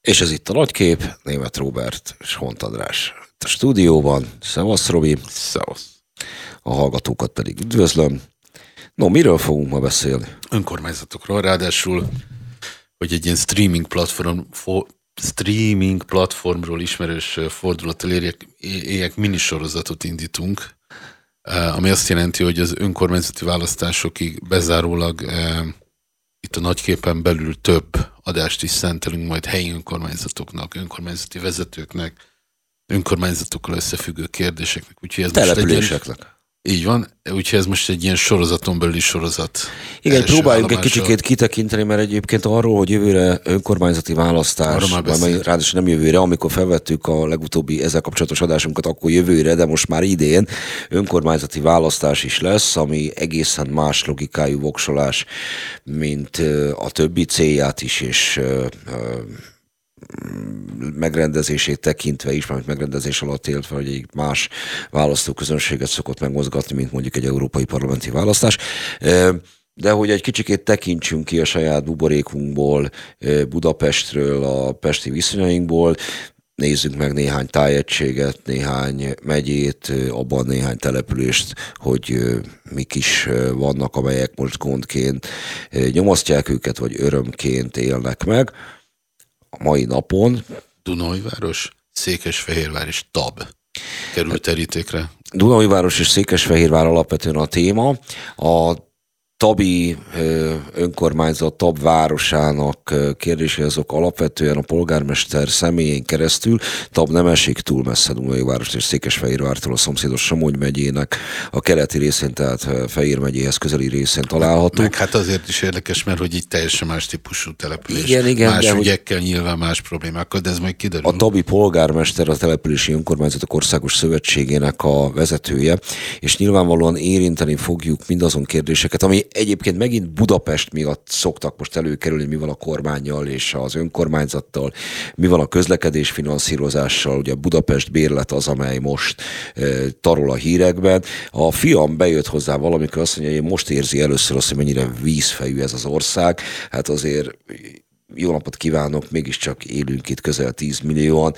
És ez itt a nagykép, német Robert és Hont András a stúdióban. Szevasz, Robi. Szevasz. A hallgatókat pedig üdvözlöm. No, miről fogunk ma beszélni? Önkormányzatokról, ráadásul, hogy egy ilyen streaming platform, for, streaming platformról ismerős fordulattal érjek, éjek minisorozatot indítunk, ami azt jelenti, hogy az önkormányzati választásokig bezárólag itt a nagyképen belül több adást is szentelünk majd helyi önkormányzatoknak, önkormányzati vezetőknek, önkormányzatokkal összefüggő kérdéseknek. Úgyhogy ez Településeknek. Most egy így van, úgyhogy ez most egy ilyen sorozaton belüli sorozat. Igen, próbáljunk egy kicsikét kitekinteni, mert egyébként arról, hogy jövőre önkormányzati választás, ráadásul nem jövőre, amikor felvettük a legutóbbi ezzel kapcsolatos adásunkat, akkor jövőre, de most már idén önkormányzati választás is lesz, ami egészen más logikájú voksolás, mint a többi célját is, és megrendezését tekintve is, mert megrendezés alatt éltve, hogy egy más választóközönséget szokott megmozgatni, mint mondjuk egy európai parlamenti választás. De hogy egy kicsikét tekintsünk ki a saját buborékunkból, Budapestről, a pesti viszonyainkból, nézzük meg néhány tájegységet, néhány megyét, abban néhány települést, hogy mik is vannak, amelyek most gondként nyomasztják őket, vagy örömként élnek meg a mai napon. Dunajváros, Székesfehérvár és Tab került terítékre. Dunajváros és Székesfehérvár alapvetően a téma. A Tabi önkormányzat Tab városának kérdései azok alapvetően a polgármester személyén keresztül Tab nem esik túl messze Dunai város és Székesfehérvártól a szomszédos Somogy megyének a keleti részén, tehát Fehér megyéhez közeli részén található. Meg hát azért is érdekes, mert hogy itt teljesen más típusú település. Igen, igen, más de ügyekkel, hogy nyilván más problémákkal, de ez majd kiderül. A Tabi polgármester a Települési Önkormányzatok Országos Szövetségének a vezetője, és nyilvánvalóan érinteni fogjuk mindazon kérdéseket, ami egyébként megint Budapest miatt szoktak most előkerülni, mi van a kormányjal és az önkormányzattal, mi van a közlekedés finanszírozással, ugye Budapest bérlet az, amely most e, tarol a hírekben. A fiam bejött hozzá valamikor azt mondja, hogy most érzi először azt, hogy mennyire vízfejű ez az ország. Hát azért jó napot kívánok, mégiscsak élünk itt közel 10 millióan.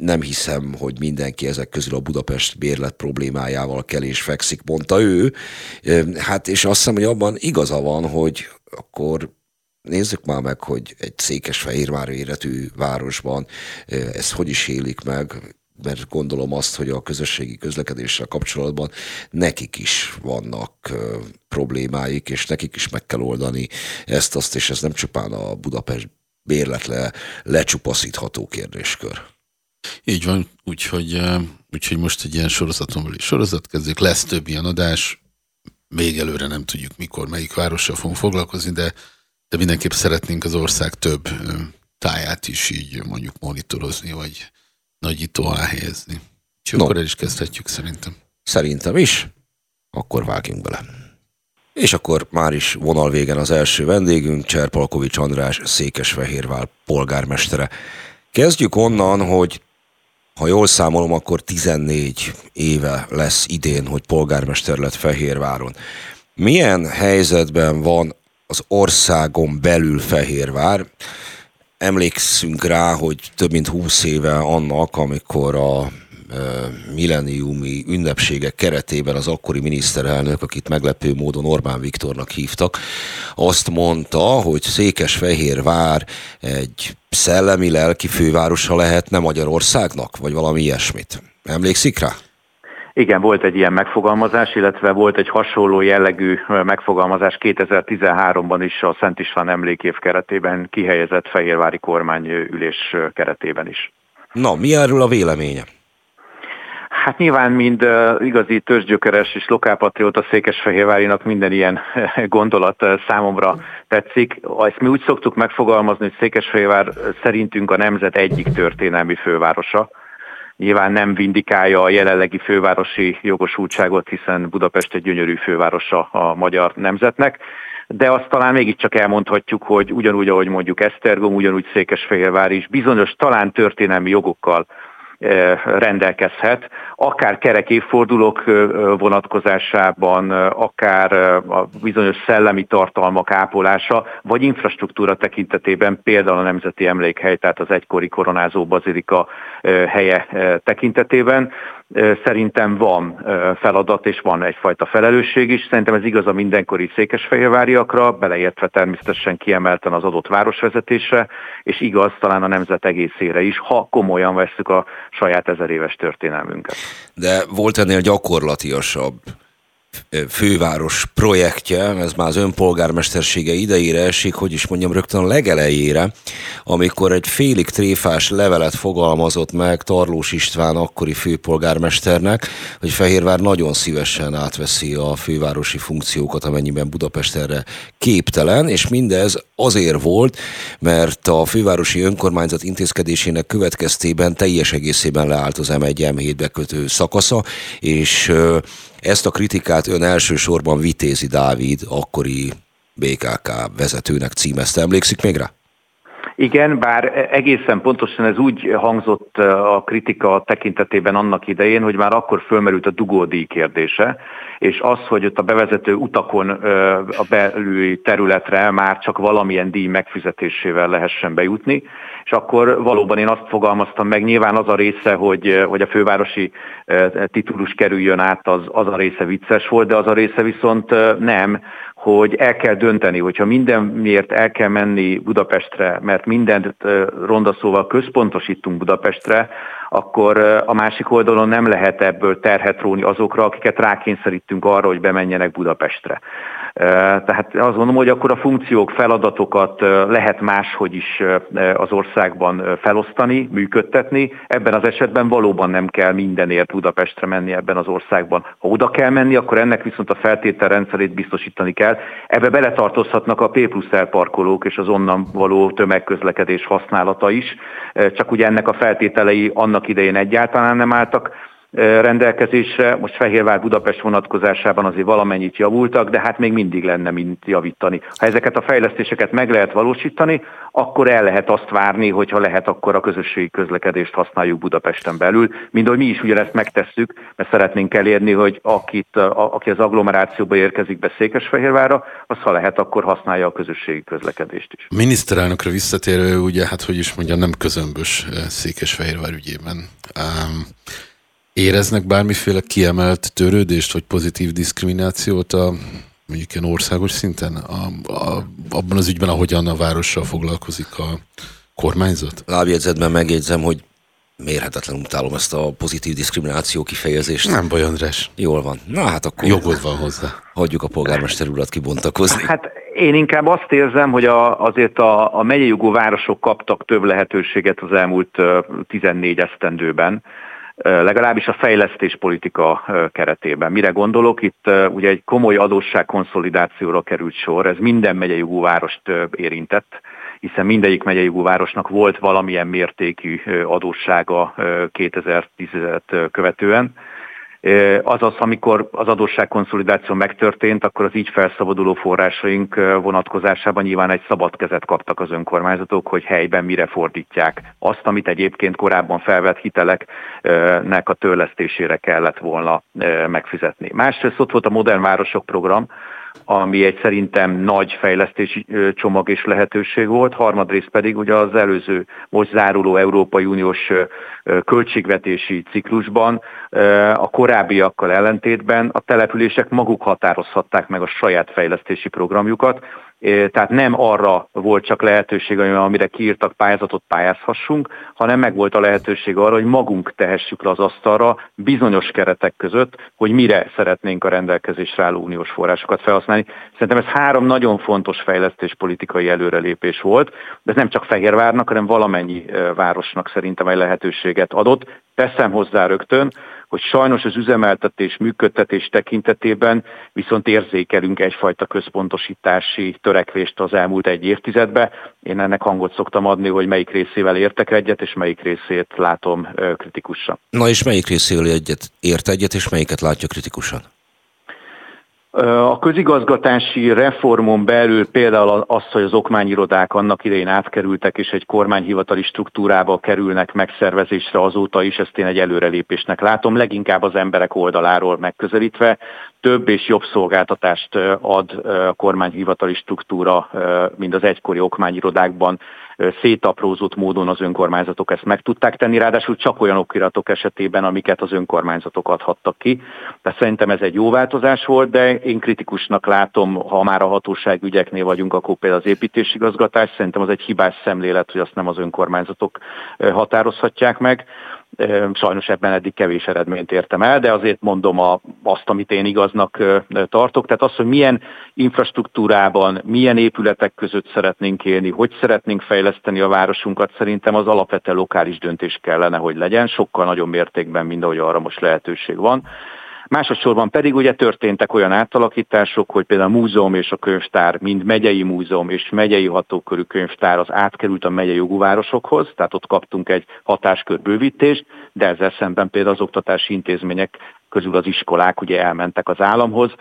Nem hiszem, hogy mindenki ezek közül a Budapest bérlet problémájával kell és fekszik, mondta ő. Hát és azt hiszem, hogy abban igaza van, hogy akkor nézzük már meg, hogy egy Székesfehérvár éretű városban ez hogy is élik meg, mert gondolom azt, hogy a közösségi közlekedéssel kapcsolatban nekik is vannak problémáik, és nekik is meg kell oldani ezt, azt, és ez nem csupán a Budapest bérletle lecsupaszítható kérdéskör. Így van, úgyhogy, úgyhogy most egy ilyen sorozaton belül sorozat kezdődik, lesz több ilyen adás, még előre nem tudjuk mikor, melyik várossal fogunk foglalkozni, de, de mindenképp szeretnénk az ország több táját is így mondjuk monitorozni, vagy nagyító alá helyezni. És no. akkor el is kezdhetjük szerintem. Szerintem is. Akkor vágjunk bele. És akkor már is vonal végen az első vendégünk, Cserpalkovics András, Székesfehérvár polgármestere. Kezdjük onnan, hogy ha jól számolom, akkor 14 éve lesz idén, hogy polgármester lett Fehérváron. Milyen helyzetben van az országon belül Fehérvár? Emlékszünk rá, hogy több mint húsz éve annak, amikor a milleniumi ünnepségek keretében az akkori miniszterelnök, akit meglepő módon Orbán Viktornak hívtak, azt mondta, hogy Székesfehérvár egy szellemi lelki fővárosa lehetne Magyarországnak, vagy valami ilyesmit. Emlékszik rá? Igen, volt egy ilyen megfogalmazás, illetve volt egy hasonló jellegű megfogalmazás 2013-ban is a Szent István emlékév keretében, kihelyezett Fehérvári kormányülés keretében is. Na, mi erről a véleménye? Hát nyilván mind igazi törzsgyökeres és lokálpatrióta Székesfehérvárinak minden ilyen gondolat számomra tetszik. Ezt mi úgy szoktuk megfogalmazni, hogy Székesfehérvár szerintünk a nemzet egyik történelmi fővárosa nyilván nem vindikálja a jelenlegi fővárosi jogosultságot, hiszen Budapest egy gyönyörű fővárosa a magyar nemzetnek, de azt talán mégiscsak elmondhatjuk, hogy ugyanúgy, ahogy mondjuk Esztergom, ugyanúgy Székesfehérvár is bizonyos talán történelmi jogokkal rendelkezhet, akár kerek évfordulók vonatkozásában, akár a bizonyos szellemi tartalmak ápolása, vagy infrastruktúra tekintetében, például a Nemzeti Emlékhely, tehát az egykori koronázó bazilika helye tekintetében. Szerintem van feladat és van egyfajta felelősség is. Szerintem ez igaz a mindenkori székesfehérváriakra, beleértve természetesen kiemelten az adott városvezetésre, és igaz talán a nemzet egészére is, ha komolyan veszük a saját ezer éves történelmünket. De volt ennél gyakorlatiasabb főváros projektje, ez már az önpolgármestersége idejére esik, hogy is mondjam, rögtön a legelejére, amikor egy félig tréfás levelet fogalmazott meg Tarlós István akkori főpolgármesternek, hogy Fehérvár nagyon szívesen átveszi a fővárosi funkciókat, amennyiben Budapest erre képtelen, és mindez azért volt, mert a fővárosi önkormányzat intézkedésének következtében teljes egészében leállt az M1 bekötő szakasza, és ezt a kritikát ön elsősorban Vitézi Dávid, akkori BKK vezetőnek címezte. Emlékszik még rá? Igen, bár egészen pontosan ez úgy hangzott a kritika tekintetében annak idején, hogy már akkor fölmerült a dugódíj kérdése, és az, hogy ott a bevezető utakon a belüli területre már csak valamilyen díj megfizetésével lehessen bejutni, és akkor valóban én azt fogalmaztam meg, nyilván az a része, hogy, hogy a fővárosi titulus kerüljön át, az, az a része vicces volt, de az a része viszont nem, hogy el kell dönteni, hogyha mindenért el kell menni Budapestre, mert mindent ronda szóval központosítunk Budapestre, akkor a másik oldalon nem lehet ebből terhet róni azokra, akiket rákényszerítünk arra, hogy bemenjenek Budapestre. Tehát azt mondom, hogy akkor a funkciók, feladatokat lehet máshogy is az országban felosztani, működtetni. Ebben az esetben valóban nem kell mindenért Budapestre menni ebben az országban. Ha oda kell menni, akkor ennek viszont a feltételrendszerét biztosítani kell. Ebbe beletartozhatnak a P plusz elparkolók és az onnan való tömegközlekedés használata is, csak ugye ennek a feltételei annak idején egyáltalán nem álltak rendelkezésre. Most Fehérvár Budapest vonatkozásában azért valamennyit javultak, de hát még mindig lenne mint javítani. Ha ezeket a fejlesztéseket meg lehet valósítani, akkor el lehet azt várni, hogyha lehet, akkor a közösségi közlekedést használjuk Budapesten belül. Mind hogy mi is ugyanezt megtesszük, mert szeretnénk elérni, hogy akit, a, aki az agglomerációba érkezik be Székesfehérvárra, az ha lehet, akkor használja a közösségi közlekedést is. Miniszterelnökre visszatérő, ugye, hát hogy is mondjam, nem közömbös Székesfehérvár ügyében. Um, Éreznek bármiféle kiemelt törődést, vagy pozitív diszkriminációt a mondjuk ilyen országos szinten, a, a, abban az ügyben, ahogyan a várossal foglalkozik a kormányzat? Lábjegyzetben megjegyzem, hogy mérhetetlen utálom ezt a pozitív diszkrimináció kifejezést. Nem baj, András. Jól van. Na hát akkor... Jogod van hozzá. Hagyjuk a polgármester urat kibontakozni. Hát én inkább azt érzem, hogy a, azért a, a megyei jogú városok kaptak több lehetőséget az elmúlt 14 esztendőben legalábbis a fejlesztéspolitika keretében. Mire gondolok? Itt ugye egy komoly adósságkonszolidációra került sor, ez minden megyei várost érintett, hiszen mindegyik megyei városnak volt valamilyen mértékű adóssága 2010 követően Azaz, amikor az adósságkonszolidáció megtörtént, akkor az így felszabaduló forrásaink vonatkozásában nyilván egy szabad kezet kaptak az önkormányzatok, hogy helyben mire fordítják azt, amit egyébként korábban felvett hiteleknek a törlesztésére kellett volna megfizetni. Másrészt ott volt a Modern Városok program, ami egy szerintem nagy fejlesztési csomag és lehetőség volt, harmadrészt pedig ugye az előző most záruló Európai Uniós költségvetési ciklusban a korábbiakkal ellentétben a települések maguk határozhatták meg a saját fejlesztési programjukat, tehát nem arra volt csak lehetőség, amire kiírtak pályázatot pályázhassunk, hanem meg volt a lehetőség arra, hogy magunk tehessük le az asztalra bizonyos keretek között, hogy mire szeretnénk a rendelkezésre álló uniós forrásokat felhasználni. Szerintem ez három nagyon fontos fejlesztéspolitikai előrelépés volt, de ez nem csak Fehérvárnak, hanem valamennyi városnak szerintem egy lehetőséget adott. Teszem hozzá rögtön, hogy sajnos az üzemeltetés, működtetés tekintetében viszont érzékelünk egyfajta központosítási törekvést az elmúlt egy évtizedben. Én ennek hangot szoktam adni, hogy melyik részével értek egyet, és melyik részét látom kritikusan. Na és melyik részével egyet ért egyet, és melyiket látja kritikusan? A közigazgatási reformon belül például az, hogy az okmányirodák annak idején átkerültek, és egy kormányhivatali struktúrába kerülnek megszervezésre azóta is, ezt én egy előrelépésnek látom, leginkább az emberek oldaláról megközelítve, több és jobb szolgáltatást ad a kormányhivatali struktúra, mint az egykori okmányirodákban szétaprózott módon az önkormányzatok ezt meg tudták tenni, ráadásul csak olyan okiratok esetében, amiket az önkormányzatok adhattak ki. Tehát szerintem ez egy jó változás volt, de én kritikusnak látom, ha már a hatóságügyeknél vagyunk, akkor például az építésigazgatás, szerintem az egy hibás szemlélet, hogy azt nem az önkormányzatok határozhatják meg. Sajnos ebben eddig kevés eredményt értem el, de azért mondom a, azt, amit én igaznak tartok. Tehát az, hogy milyen infrastruktúrában, milyen épületek között szeretnénk élni, hogy szeretnénk fejleszteni a városunkat, szerintem az alapvetően lokális döntés kellene, hogy legyen, sokkal nagyobb mértékben, mint ahogy arra most lehetőség van. Másodszorban pedig ugye történtek olyan átalakítások, hogy például a múzeum és a könyvtár, mind megyei múzeum és megyei hatókörű könyvtár az átkerült a megyei jogúvárosokhoz, tehát ott kaptunk egy hatáskörbővítést, de ezzel szemben például az oktatási intézmények közül az iskolák ugye elmentek az államhoz.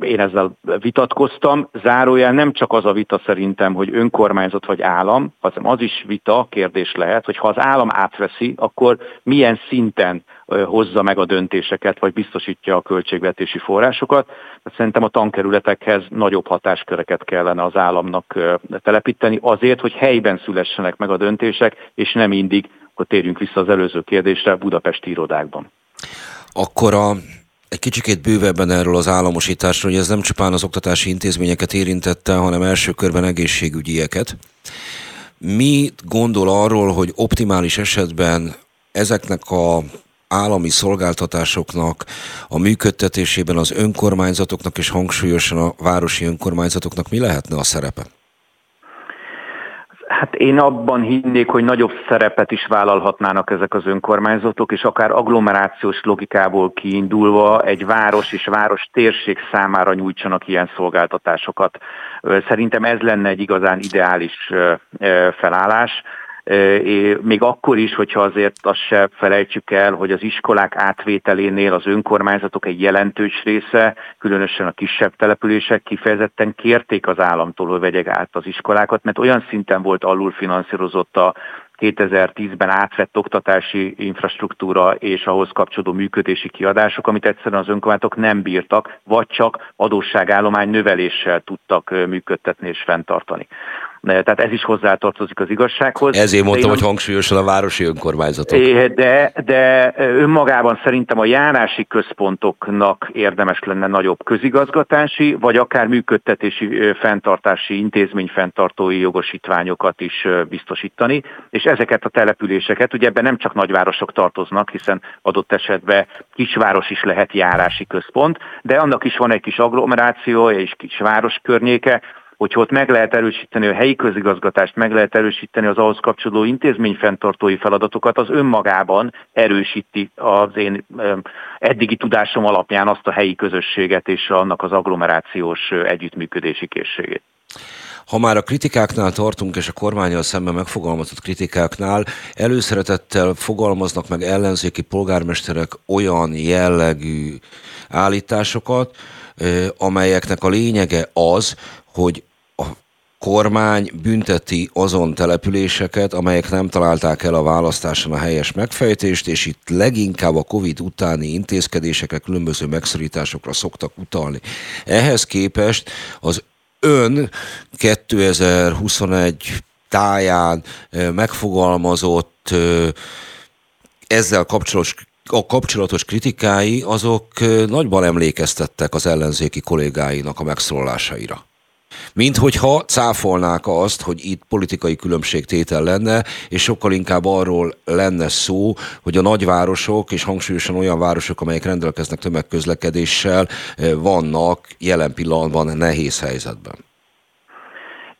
Én ezzel vitatkoztam. Zárójel nem csak az a vita szerintem, hogy önkormányzat vagy állam, hanem az is vita, kérdés lehet, hogy ha az állam átveszi, akkor milyen szinten hozza meg a döntéseket, vagy biztosítja a költségvetési forrásokat. Szerintem a tankerületekhez nagyobb hatásköreket kellene az államnak telepíteni azért, hogy helyben szülessenek meg a döntések, és nem mindig, akkor térjünk vissza az előző kérdésre, budapesti irodákban. Akkor a egy kicsikét bővebben erről az államosításról, hogy ez nem csupán az oktatási intézményeket érintette, hanem első körben egészségügyieket. Mi gondol arról, hogy optimális esetben ezeknek a állami szolgáltatásoknak a működtetésében az önkormányzatoknak és hangsúlyosan a városi önkormányzatoknak mi lehetne a szerepe? Hát én abban hinnék, hogy nagyobb szerepet is vállalhatnának ezek az önkormányzatok, és akár agglomerációs logikából kiindulva egy város és város térség számára nyújtsanak ilyen szolgáltatásokat. Szerintem ez lenne egy igazán ideális felállás még akkor is, hogyha azért azt se felejtsük el, hogy az iskolák átvételénél az önkormányzatok egy jelentős része, különösen a kisebb települések kifejezetten kérték az államtól, hogy vegyek át az iskolákat, mert olyan szinten volt alulfinanszírozott a 2010-ben átvett oktatási infrastruktúra és ahhoz kapcsolódó működési kiadások, amit egyszerűen az önkormányzatok nem bírtak, vagy csak adósságállomány növeléssel tudtak működtetni és fenntartani tehát ez is hozzátartozik az igazsághoz. Ezért mondtam, hogy hangsúlyosan a városi önkormányzatok. De, de önmagában szerintem a járási központoknak érdemes lenne nagyobb közigazgatási, vagy akár működtetési, fenntartási, intézményfenntartói jogosítványokat is biztosítani, és ezeket a településeket, ugye ebben nem csak nagyvárosok tartoznak, hiszen adott esetben kisváros is lehet járási központ, de annak is van egy kis agglomeráció és kis város környéke, hogyha ott meg lehet erősíteni a helyi közigazgatást, meg lehet erősíteni az ahhoz kapcsolódó intézményfenntartói feladatokat, az önmagában erősíti az én eddigi tudásom alapján azt a helyi közösséget és annak az agglomerációs együttműködési készségét. Ha már a kritikáknál tartunk, és a kormányjal szemben megfogalmazott kritikáknál, előszeretettel fogalmaznak meg ellenzéki polgármesterek olyan jellegű állításokat, amelyeknek a lényege az, hogy kormány bünteti azon településeket, amelyek nem találták el a választáson a helyes megfejtést, és itt leginkább a Covid utáni intézkedésekre, különböző megszorításokra szoktak utalni. Ehhez képest az ön 2021 táján megfogalmazott ezzel kapcsolatos a kapcsolatos kritikái azok nagyban emlékeztettek az ellenzéki kollégáinak a megszólalásaira. Mint hogyha cáfolnák azt, hogy itt politikai különbségtétel lenne, és sokkal inkább arról lenne szó, hogy a nagyvárosok, és hangsúlyosan olyan városok, amelyek rendelkeznek tömegközlekedéssel, eh, vannak jelen pillanatban nehéz helyzetben.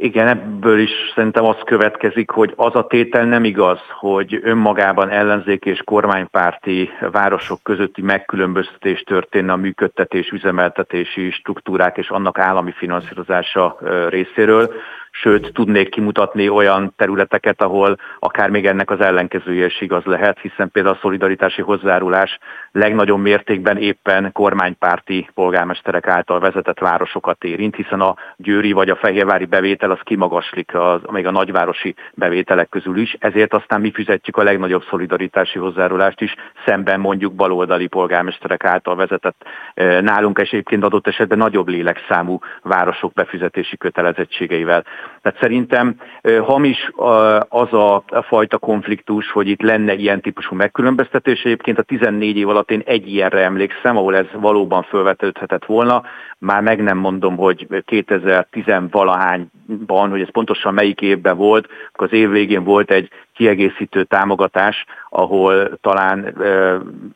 Igen, ebből is szerintem az következik, hogy az a tétel nem igaz, hogy önmagában ellenzéki és kormánypárti városok közötti megkülönböztetés történne a működtetés, üzemeltetési struktúrák és annak állami finanszírozása részéről. sőt tudnék kimutatni olyan területeket, ahol akár még ennek az ellenkezője is igaz lehet, hiszen például a szolidaritási hozzárulás legnagyobb mértékben éppen kormánypárti polgármesterek által vezetett városokat érint, hiszen a győri vagy a fehérvári bevétel az kimagaslik az, még a nagyvárosi bevételek közül is, ezért aztán mi fizetjük a legnagyobb szolidaritási hozzárulást is, szemben mondjuk baloldali polgármesterek által vezetett nálunk és egyébként adott esetben nagyobb lélekszámú városok befizetési kötelezettségeivel. Tehát szerintem hamis az a fajta konfliktus, hogy itt lenne ilyen típusú megkülönböztetés. Egyébként a 14 év alatt én egy ilyenre emlékszem, ahol ez valóban felvetődhetett volna. Már meg nem mondom, hogy 2010-valahányban, hogy ez pontosan melyik évben volt, akkor az év végén volt egy kiegészítő támogatás, ahol talán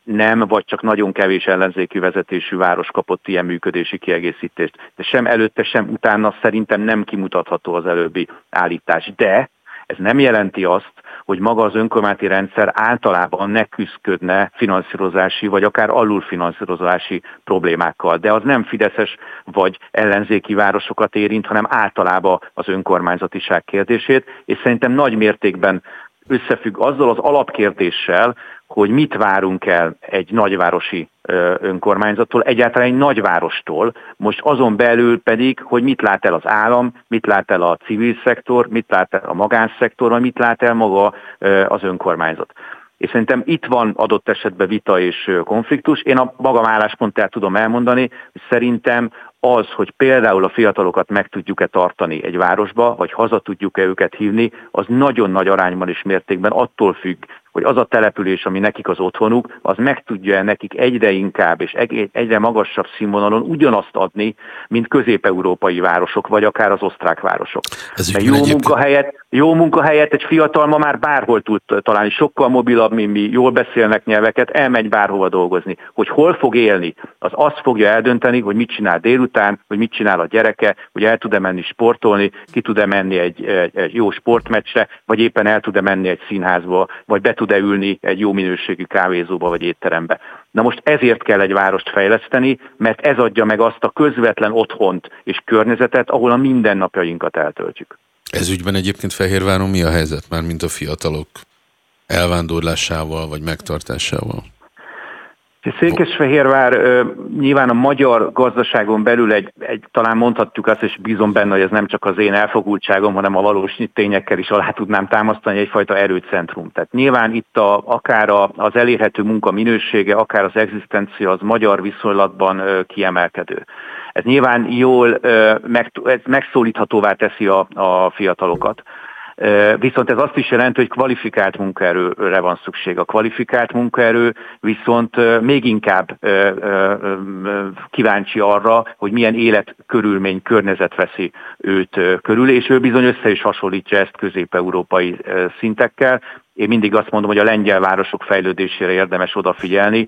nem, vagy csak nagyon kevés ellenzéki vezetésű város kapott ilyen működési kiegészítést. De sem előtte, sem utána szerintem nem kimutatható az előbbi állítás. De ez nem jelenti azt, hogy maga az önkormányzati rendszer általában ne küzdködne finanszírozási vagy akár alulfinanszírozási problémákkal. De az nem fideszes vagy ellenzéki városokat érint, hanem általában az önkormányzatiság kérdését, és szerintem nagy mértékben összefügg azzal az alapkérdéssel, hogy mit várunk el egy nagyvárosi önkormányzattól, egyáltalán egy nagyvárostól, most azon belül pedig, hogy mit lát el az állam, mit lát el a civil szektor, mit lát el a magánszektor, vagy mit lát el maga az önkormányzat. És szerintem itt van adott esetben vita és konfliktus. Én a magam álláspontját tudom elmondani, hogy szerintem az, hogy például a fiatalokat meg tudjuk-e tartani egy városba, vagy haza tudjuk-e őket hívni, az nagyon nagy arányban és mértékben attól függ, hogy az a település, ami nekik az otthonuk, az meg tudja nekik egyre inkább és egyre magasabb színvonalon ugyanazt adni, mint közép-európai városok, vagy akár az osztrák városok. Ez jó, munkahelyet, jó munkahelyet egy fiatal ma már bárhol tud találni, sokkal mobilabb, mint mi, jól beszélnek nyelveket, elmegy bárhova dolgozni. Hogy hol fog élni, az azt fogja eldönteni, hogy mit csinál délután, hogy mit csinál a gyereke, hogy el tud-e menni sportolni, ki tud-e menni egy, egy, egy jó sportmeccsre, vagy éppen el tud-e menni egy színházba, vagy be tud-e ülni egy jó minőségű kávézóba vagy étterembe. Na most ezért kell egy várost fejleszteni, mert ez adja meg azt a közvetlen otthont és környezetet, ahol a mindennapjainkat eltöltjük. Ez ügyben egyébként Fehérváron mi a helyzet már, mint a fiatalok elvándorlásával vagy megtartásával? Székesfehérvár nyilván a magyar gazdaságon belül egy, egy, talán mondhatjuk azt, és bízom benne, hogy ez nem csak az én elfogultságom, hanem a valós tényekkel is alá tudnám támasztani egyfajta erőcentrum. Tehát nyilván itt a, akár a, az elérhető munka minősége, akár az egzisztencia az magyar viszonylatban kiemelkedő. Ez nyilván jól ez megszólíthatóvá teszi a, a fiatalokat. Viszont ez azt is jelenti, hogy kvalifikált munkaerőre van szükség. A kvalifikált munkaerő viszont még inkább kíváncsi arra, hogy milyen életkörülmény, környezet veszi őt körül, és ő bizony össze is hasonlítja ezt közép-európai szintekkel. Én mindig azt mondom, hogy a lengyel városok fejlődésére érdemes odafigyelni,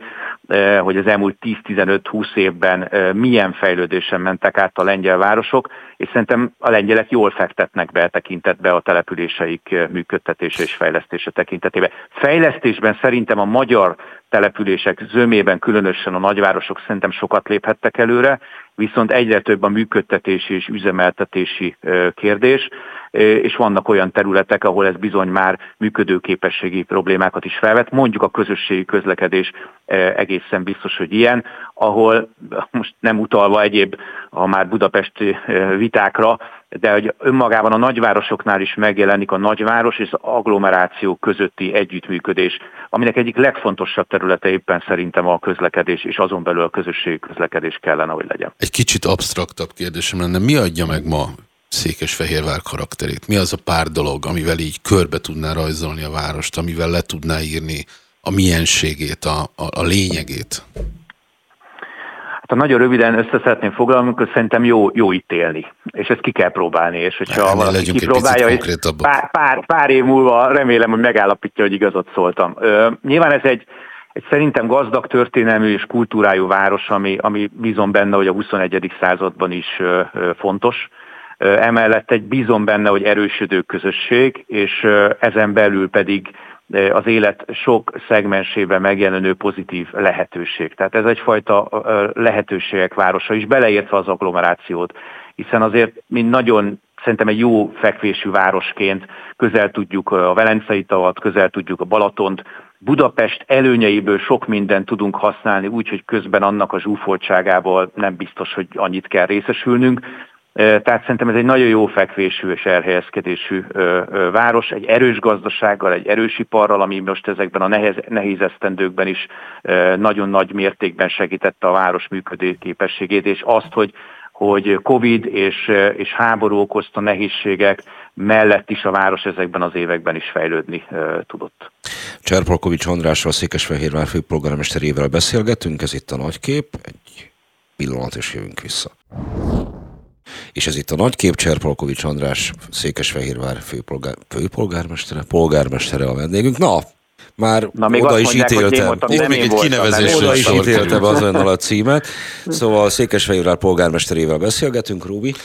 hogy az elmúlt 10-15-20 évben milyen fejlődésen mentek át a lengyel városok, és szerintem a lengyelek jól fektetnek be tekintetbe a településeik működtetése és fejlesztése tekintetében. Fejlesztésben szerintem a magyar települések zömében, különösen a nagyvárosok szerintem sokat léphettek előre, viszont egyre több a működtetési és üzemeltetési kérdés, és vannak olyan területek, ahol ez bizony már működőképességi problémákat is felvet. Mondjuk a közösségi közlekedés egészen biztos, hogy ilyen, ahol most nem utalva egyéb, a már budapesti vitákra, de hogy önmagában a nagyvárosoknál is megjelenik a nagyváros és az agglomeráció közötti együttműködés, aminek egyik legfontosabb területe éppen szerintem a közlekedés, és azon belül a közösségi közlekedés kellene, hogy legyen. Egy kicsit absztraktabb kérdésem lenne, mi adja meg ma Székesfehérvár karakterét? Mi az a pár dolog, amivel így körbe tudná rajzolni a várost, amivel le tudná írni a mienségét, a, a, a lényegét? Hát ha nagyon röviden össze szeretném foglalni, akkor szerintem jó, jó itt élni, és ezt ki kell próbálni, és hogyha hát, valaki kipróbálja, és pár, pár, pár év múlva remélem, hogy megállapítja, hogy igazat szóltam. Ö, nyilván ez egy, egy szerintem gazdag történelmű és kultúrájú város, ami, ami bízom benne, hogy a 21. században is ö, ö, fontos. Emellett egy bízom benne, hogy erősödő közösség, és ezen belül pedig az élet sok szegmensében megjelenő pozitív lehetőség. Tehát ez egyfajta lehetőségek városa is, beleértve az agglomerációt, hiszen azért mi nagyon szerintem egy jó fekvésű városként közel tudjuk a Velencei tavat, közel tudjuk a Balatont, Budapest előnyeiből sok mindent tudunk használni, úgyhogy közben annak a zsúfoltságából nem biztos, hogy annyit kell részesülnünk. Tehát szerintem ez egy nagyon jó fekvésű és elhelyezkedésű város, egy erős gazdasággal, egy erős iparral, ami most ezekben a nehéz, nehéz esztendőkben is nagyon nagy mértékben segítette a város működőképességét, és azt, hogy hogy Covid és, és háború okozta nehézségek mellett is a város ezekben az években is fejlődni uh, tudott. Cserpolkovics Andrásról, Székesfehérvár főpolgármesterével beszélgetünk, ez itt a nagykép, egy pillanat és jövünk vissza. És ez itt a nagykép, Cserpolkovics András, Székesfehérvár főpolgár, főpolgármestere, polgármestere a vendégünk. Na, már Na, még oda is mondják, ítélte. Voltam, Itt még egy kinevezés. Oda is ítélte be azonnal a címet. Szóval Székesfehérvár polgármesterével beszélgetünk, Rúbi.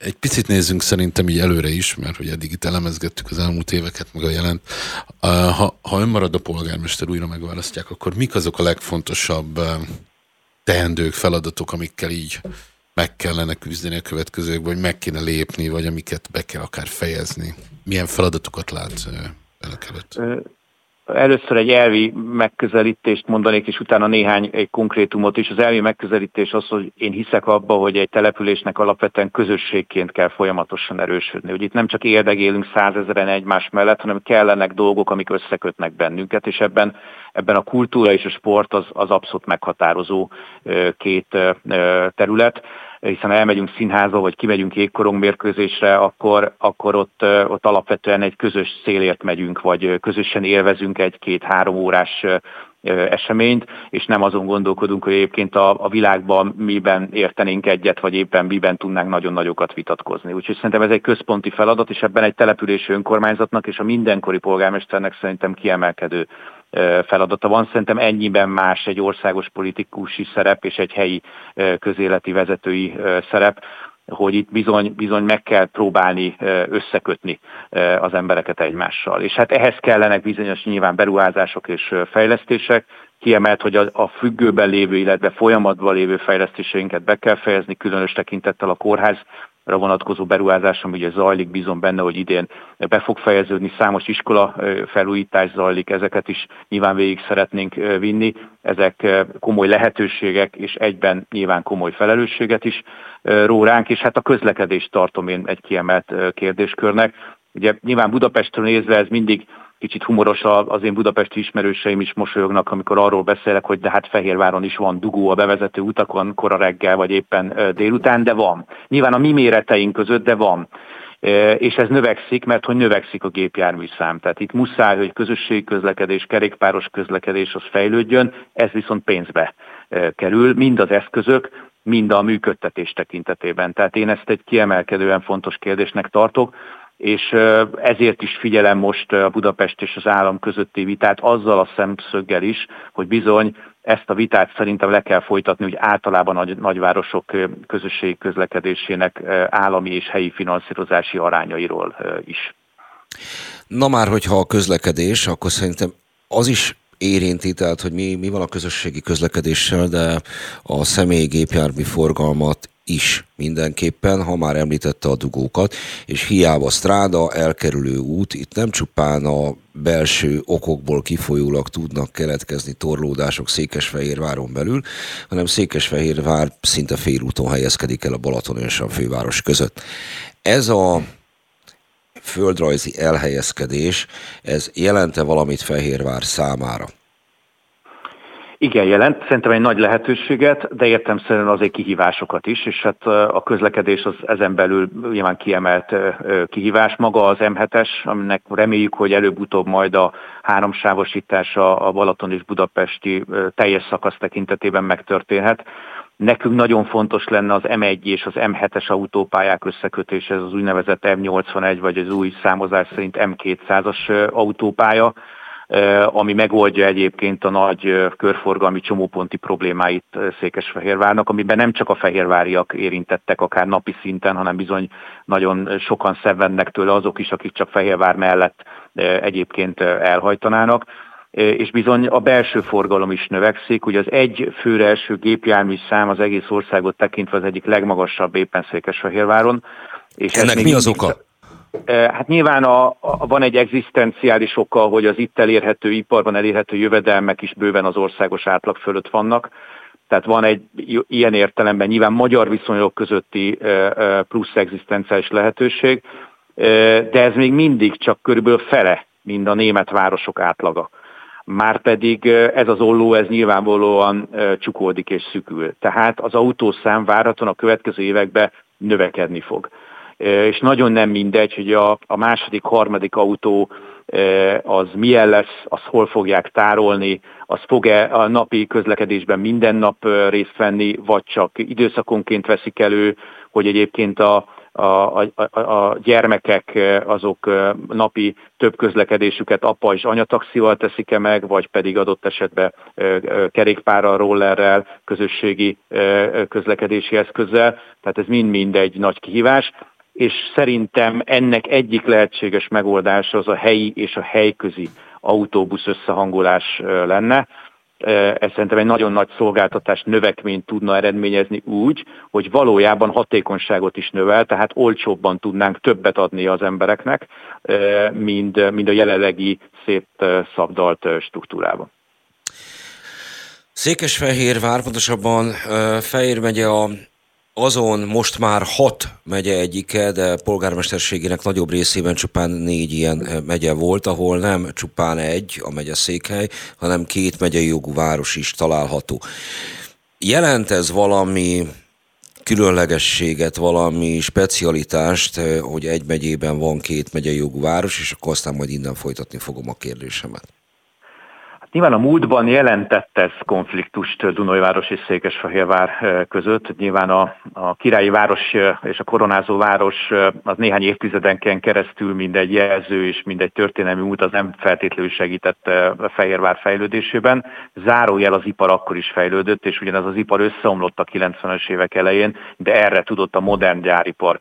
Egy picit nézzünk szerintem így előre is, mert hogy eddig itt elemezgettük az elmúlt éveket, meg a jelent. Ha, ha önmarad a polgármester, újra megválasztják, akkor mik azok a legfontosabb teendők, feladatok, amikkel így meg kellene küzdeni a következőkben, vagy meg kéne lépni, vagy amiket be kell akár fejezni? Milyen feladatokat lát önök előtt? Először egy elvi megközelítést mondanék, és utána néhány egy konkrétumot is. Az elvi megközelítés az, hogy én hiszek abba, hogy egy településnek alapvetően közösségként kell folyamatosan erősödni. Hogy itt nem csak érdegélünk százezeren egymás mellett, hanem kellenek dolgok, amik összekötnek bennünket, és ebben, ebben a kultúra és a sport az, az abszolút meghatározó két terület hiszen elmegyünk színházba, vagy kimegyünk jégkorong mérkőzésre, akkor, akkor ott, ott alapvetően egy közös célért megyünk, vagy közösen élvezünk egy-két-három órás eseményt, és nem azon gondolkodunk, hogy egyébként a, a világban miben értenénk egyet, vagy éppen miben tudnánk nagyon nagyokat vitatkozni. Úgyhogy szerintem ez egy központi feladat, és ebben egy települési önkormányzatnak és a mindenkori polgármesternek szerintem kiemelkedő feladata van. Szerintem ennyiben más egy országos politikusi szerep és egy helyi közéleti vezetői szerep, hogy itt bizony, bizony meg kell próbálni összekötni az embereket egymással. És hát ehhez kellenek bizonyos nyilván beruházások és fejlesztések, kiemelt, hogy a, a függőben lévő, illetve folyamatban lévő fejlesztéseinket be kell fejezni, különös tekintettel a kórház vonatkozó beruházás, ami ugye zajlik, bízom benne, hogy idén be fog fejeződni, számos iskola felújítás zajlik, ezeket is nyilván végig szeretnénk vinni. Ezek komoly lehetőségek, és egyben nyilván komoly felelősséget is ró ránk, és hát a közlekedést tartom én egy kiemelt kérdéskörnek. Ugye nyilván Budapestről nézve ez mindig kicsit humoros az én budapesti ismerőseim is mosolyognak, amikor arról beszélek, hogy de hát Fehérváron is van dugó a bevezető utakon, kora reggel vagy éppen délután, de van. Nyilván a mi méreteink között, de van és ez növekszik, mert hogy növekszik a gépjárműszám. Tehát itt muszáj, hogy közösségi közlekedés, kerékpáros közlekedés az fejlődjön, ez viszont pénzbe kerül, mind az eszközök, mind a működtetés tekintetében. Tehát én ezt egy kiemelkedően fontos kérdésnek tartok és ezért is figyelem most a Budapest és az állam közötti vitát azzal a szemszöggel is, hogy bizony ezt a vitát szerintem le kell folytatni, hogy általában a nagyvárosok közösségi közlekedésének állami és helyi finanszírozási arányairól is. Na már, hogyha a közlekedés, akkor szerintem az is érinti, tehát hogy mi, mi van a közösségi közlekedéssel, de a személygépjármű forgalmat is mindenképpen, ha már említette a dugókat, és hiába stráda, elkerülő út, itt nem csupán a belső okokból kifolyólag tudnak keletkezni torlódások Székesfehérváron belül, hanem Székesfehérvár szinte félúton helyezkedik el a Balaton és a főváros között. Ez a földrajzi elhelyezkedés, ez jelente valamit Fehérvár számára? Igen, jelent. Szerintem egy nagy lehetőséget, de értem szerint azért kihívásokat is, és hát a közlekedés az ezen belül nyilván kiemelt kihívás. Maga az M7-es, aminek reméljük, hogy előbb-utóbb majd a háromsávosítása a Balaton és Budapesti teljes szakasz tekintetében megtörténhet. Nekünk nagyon fontos lenne az M1 és az M7-es autópályák összekötése, ez az úgynevezett M81, vagy az új számozás szerint M200-as autópálya, ami megoldja egyébként a nagy körforgalmi csomóponti problémáit Székesfehérvárnak, amiben nem csak a fehérváriak érintettek akár napi szinten, hanem bizony nagyon sokan szenvednek tőle azok is, akik csak Fehérvár mellett egyébként elhajtanának és bizony a belső forgalom is növekszik. Ugye az egy főre első gépjármű szám az egész országot tekintve az egyik legmagasabb éppen Székesfehérváron, És Ennek mi az oka? Hát nyilván a, a, van egy egzisztenciális oka, hogy az itt elérhető iparban elérhető jövedelmek is bőven az országos átlag fölött vannak. Tehát van egy ilyen értelemben nyilván magyar viszonyok közötti plusz egzisztenciális lehetőség, de ez még mindig csak körülbelül fele, mint a német városok átlaga. Márpedig ez az olló, ez nyilvánvalóan csukódik és szükül. Tehát az autószám várhatóan a következő években növekedni fog. És nagyon nem mindegy, hogy a, a második, harmadik autó az milyen lesz, azt hol fogják tárolni, az fog-e a napi közlekedésben minden nap részt venni, vagy csak időszakonként veszik elő, hogy egyébként a, a, a, a gyermekek azok napi több közlekedésüket apa és anyataxival teszik-e meg, vagy pedig adott esetben kerékpárral, rollerrel, közösségi közlekedési eszközzel. Tehát ez mind-mind egy nagy kihívás és szerintem ennek egyik lehetséges megoldása az a helyi és a helyközi autóbusz összehangolás lenne. Ez szerintem egy nagyon nagy szolgáltatás növekményt tudna eredményezni úgy, hogy valójában hatékonyságot is növel, tehát olcsóbban tudnánk többet adni az embereknek, mint, mint a jelenlegi szép szabdalt struktúrában. Székesfehérvár, pontosabban Fehér megye a azon most már hat megye egyike, de polgármesterségének nagyobb részében csupán négy ilyen eh, megye volt, ahol nem csupán egy a megye székhely, hanem két megyei jogú város is található. Jelent ez valami különlegességet, valami specialitást, eh, hogy egy megyében van két megyei jogú város, és akkor aztán majd innen folytatni fogom a kérdésemet. Nyilván a múltban jelentett ez konfliktust Dunajváros és Székesfehérvár között. Nyilván a, a királyi város és a koronázó város az néhány évtizedenken keresztül mindegy jelző és mindegy történelmi út az nem feltétlenül segített a Fehérvár fejlődésében. Zárójel az ipar akkor is fejlődött, és ugyanaz az ipar összeomlott a 90-es évek elején, de erre tudott a modern gyáripar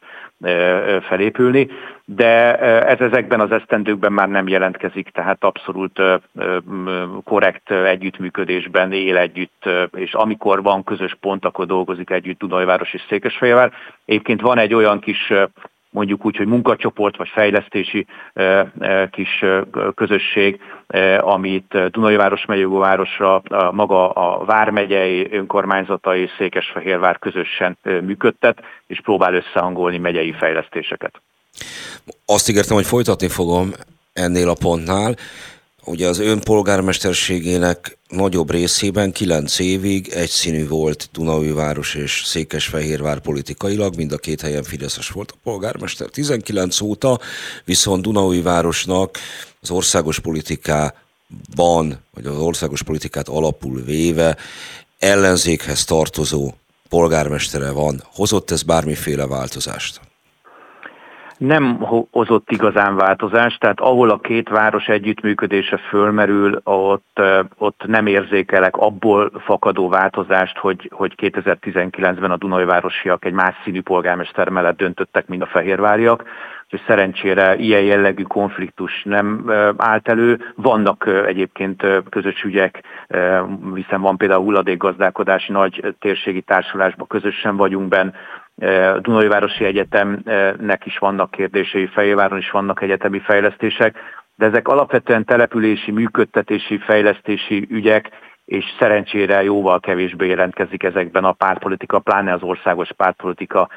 felépülni, de ez ezekben az esztendőkben már nem jelentkezik, tehát abszolút korrekt együttműködésben él együtt, és amikor van közös pont, akkor dolgozik együtt Dunajváros és Székesfehérvár. Egyébként van egy olyan kis mondjuk úgy, hogy munkacsoport vagy fejlesztési kis közösség, amit Dunai Város megyővárosra maga a Vármegyei önkormányzata és Székesfehérvár közösen működtet, és próbál összehangolni megyei fejlesztéseket. Azt ígértem, hogy folytatni fogom ennél a pontnál. Ugye az önpolgármesterségének nagyobb részében kilenc évig egyszínű volt város és Székesfehérvár politikailag, mind a két helyen Fideszes volt a polgármester. 19 óta viszont városnak az országos politikában, vagy az országos politikát alapul véve ellenzékhez tartozó polgármestere van. Hozott ez bármiféle változást? Nem hozott igazán változást, tehát ahol a két város együttműködése fölmerül, ott, ott nem érzékelek abból fakadó változást, hogy, hogy 2019-ben a Dunai városiak egy más színű polgármester mellett döntöttek, mint a fehérváriak, és szerencsére ilyen jellegű konfliktus nem állt elő. Vannak egyébként közös ügyek, hiszen van például hulladékgazdálkodási nagy térségi társulásban közösen vagyunk benne, Dunai Városi Egyetemnek is vannak kérdései, Fejéváron is vannak egyetemi fejlesztések, de ezek alapvetően települési, működtetési, fejlesztési ügyek, és szerencsére jóval kevésbé jelentkezik ezekben a pártpolitika, pláne az országos pártpolitika,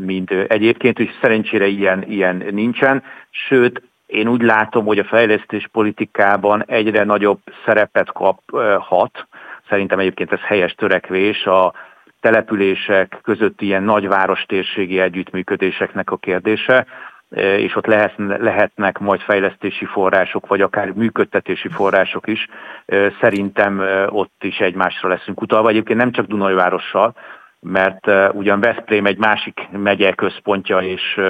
mint egyébként, és szerencsére ilyen, ilyen nincsen, sőt, én úgy látom, hogy a fejlesztés politikában egyre nagyobb szerepet kaphat, szerintem egyébként ez helyes törekvés a települések közötti ilyen nagyváros térségi együttműködéseknek a kérdése, e, és ott lehet, lehetnek majd fejlesztési források, vagy akár működtetési források is. E, szerintem e, ott is egymásra leszünk utalva. Egyébként nem csak Dunajvárossal, mert ugyan Veszprém egy másik megye központja és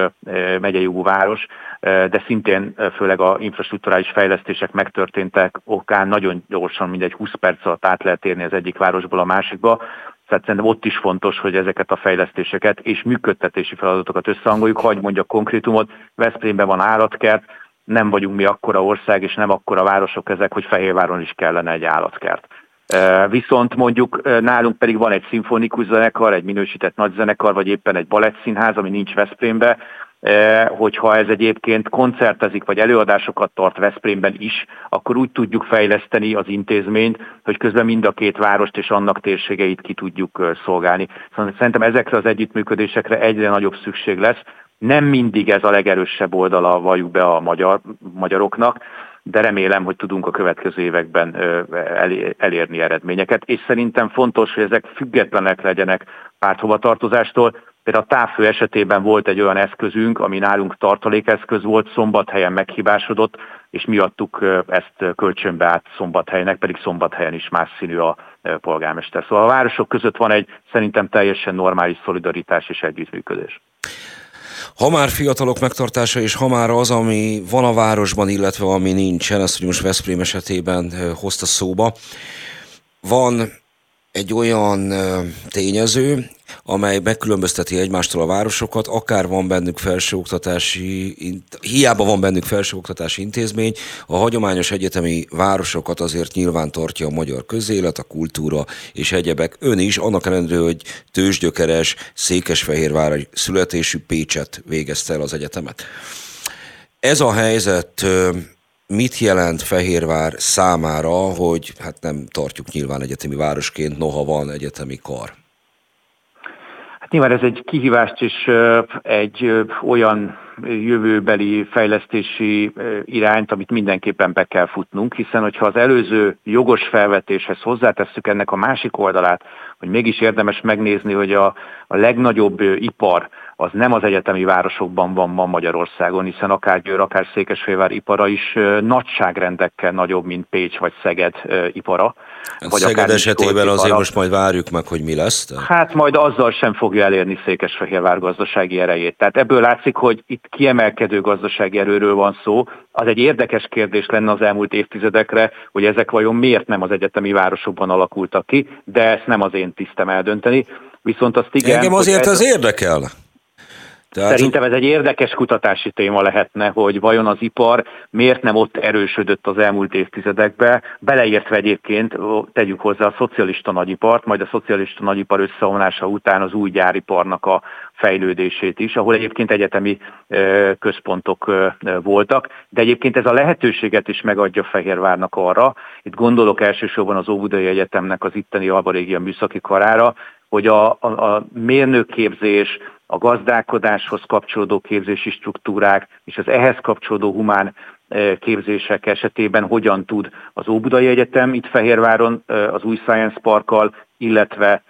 megyei város, de szintén főleg a infrastruktúrális fejlesztések megtörténtek okán nagyon gyorsan, mindegy 20 perc alatt át lehet érni az egyik városból a másikba. Tehát szerintem ott is fontos, hogy ezeket a fejlesztéseket és működtetési feladatokat összehangoljuk. Hagy mondja konkrétumot, Veszprémben van állatkert, nem vagyunk mi akkora ország, és nem akkora városok ezek, hogy Fehérváron is kellene egy állatkert. Viszont mondjuk nálunk pedig van egy szimfonikus zenekar, egy minősített nagy zenekar, vagy éppen egy balettszínház, ami nincs Veszprémbe, hogyha ez egyébként koncertezik, vagy előadásokat tart Veszprémben is, akkor úgy tudjuk fejleszteni az intézményt, hogy közben mind a két várost és annak térségeit ki tudjuk szolgálni. Szóval szerintem ezekre az együttműködésekre egyre nagyobb szükség lesz. Nem mindig ez a legerősebb oldala valljuk be a magyar, magyaroknak, de remélem, hogy tudunk a következő években elérni eredményeket, és szerintem fontos, hogy ezek függetlenek legyenek párthovatartozástól. Például a távfő esetében volt egy olyan eszközünk, ami nálunk tartalékeszköz volt, szombathely meghibásodott, és mi adtuk ezt kölcsönbe át szombathelynek, pedig szombathelyen is más színű a polgármester. Szóval a városok között van egy szerintem teljesen normális szolidaritás és együttműködés. Ha már fiatalok megtartása, és ha már az, ami van a városban, illetve ami nincsen, ezt, hogy most Veszprém esetében hozta szóba, van egy olyan tényező, amely megkülönbözteti egymástól a városokat, akár van bennük felsőoktatási, hiába van bennük felsőoktatási intézmény, a hagyományos egyetemi városokat azért nyilván tartja a magyar közélet, a kultúra és egyebek. Ön is, annak ellenére, hogy tőzsgyökeres, székesfehérvár születésű Pécset végezte el az egyetemet. Ez a helyzet mit jelent Fehérvár számára, hogy hát nem tartjuk nyilván egyetemi városként, noha van egyetemi kar? Hát nyilván ez egy kihívást és egy olyan jövőbeli fejlesztési irányt, amit mindenképpen be kell futnunk, hiszen hogyha az előző jogos felvetéshez hozzátesszük ennek a másik oldalát, hogy mégis érdemes megnézni, hogy a, a legnagyobb ipar az nem az egyetemi városokban van ma Magyarországon, hiszen akár Győr, akár Székesfehérvár ipara is nagyságrendekkel nagyobb, mint Pécs vagy Szeged ipara. Hát vagy Szeged esetében azért most majd várjuk meg, hogy mi lesz. De... Hát majd azzal sem fogja elérni Székesfehérvár gazdasági erejét. Tehát ebből látszik, hogy itt kiemelkedő gazdasági erőről van szó. Az egy érdekes kérdés lenne az elmúlt évtizedekre, hogy ezek vajon miért nem az egyetemi városokban alakultak ki, de ezt nem az én tisztem eldönteni. Viszont azt igen... Engem azért ez az érdekel. Tehát... Szerintem ez egy érdekes kutatási téma lehetne, hogy vajon az ipar miért nem ott erősödött az elmúlt évtizedekben, beleértve egyébként, tegyük hozzá a szocialista nagyipart, majd a szocialista nagyipar összeomlása után az új gyáriparnak a fejlődését is, ahol egyébként egyetemi központok voltak, de egyébként ez a lehetőséget is megadja Fehérvárnak arra, itt gondolok elsősorban az Óbudai Egyetemnek az itteni Alba Régia műszaki karára, hogy a, a, a mérnökképzés, a gazdálkodáshoz kapcsolódó képzési struktúrák és az ehhez kapcsolódó humán e, képzések esetében hogyan tud az Óbudai Egyetem itt Fehérváron e, az új Science Parkkal, illetve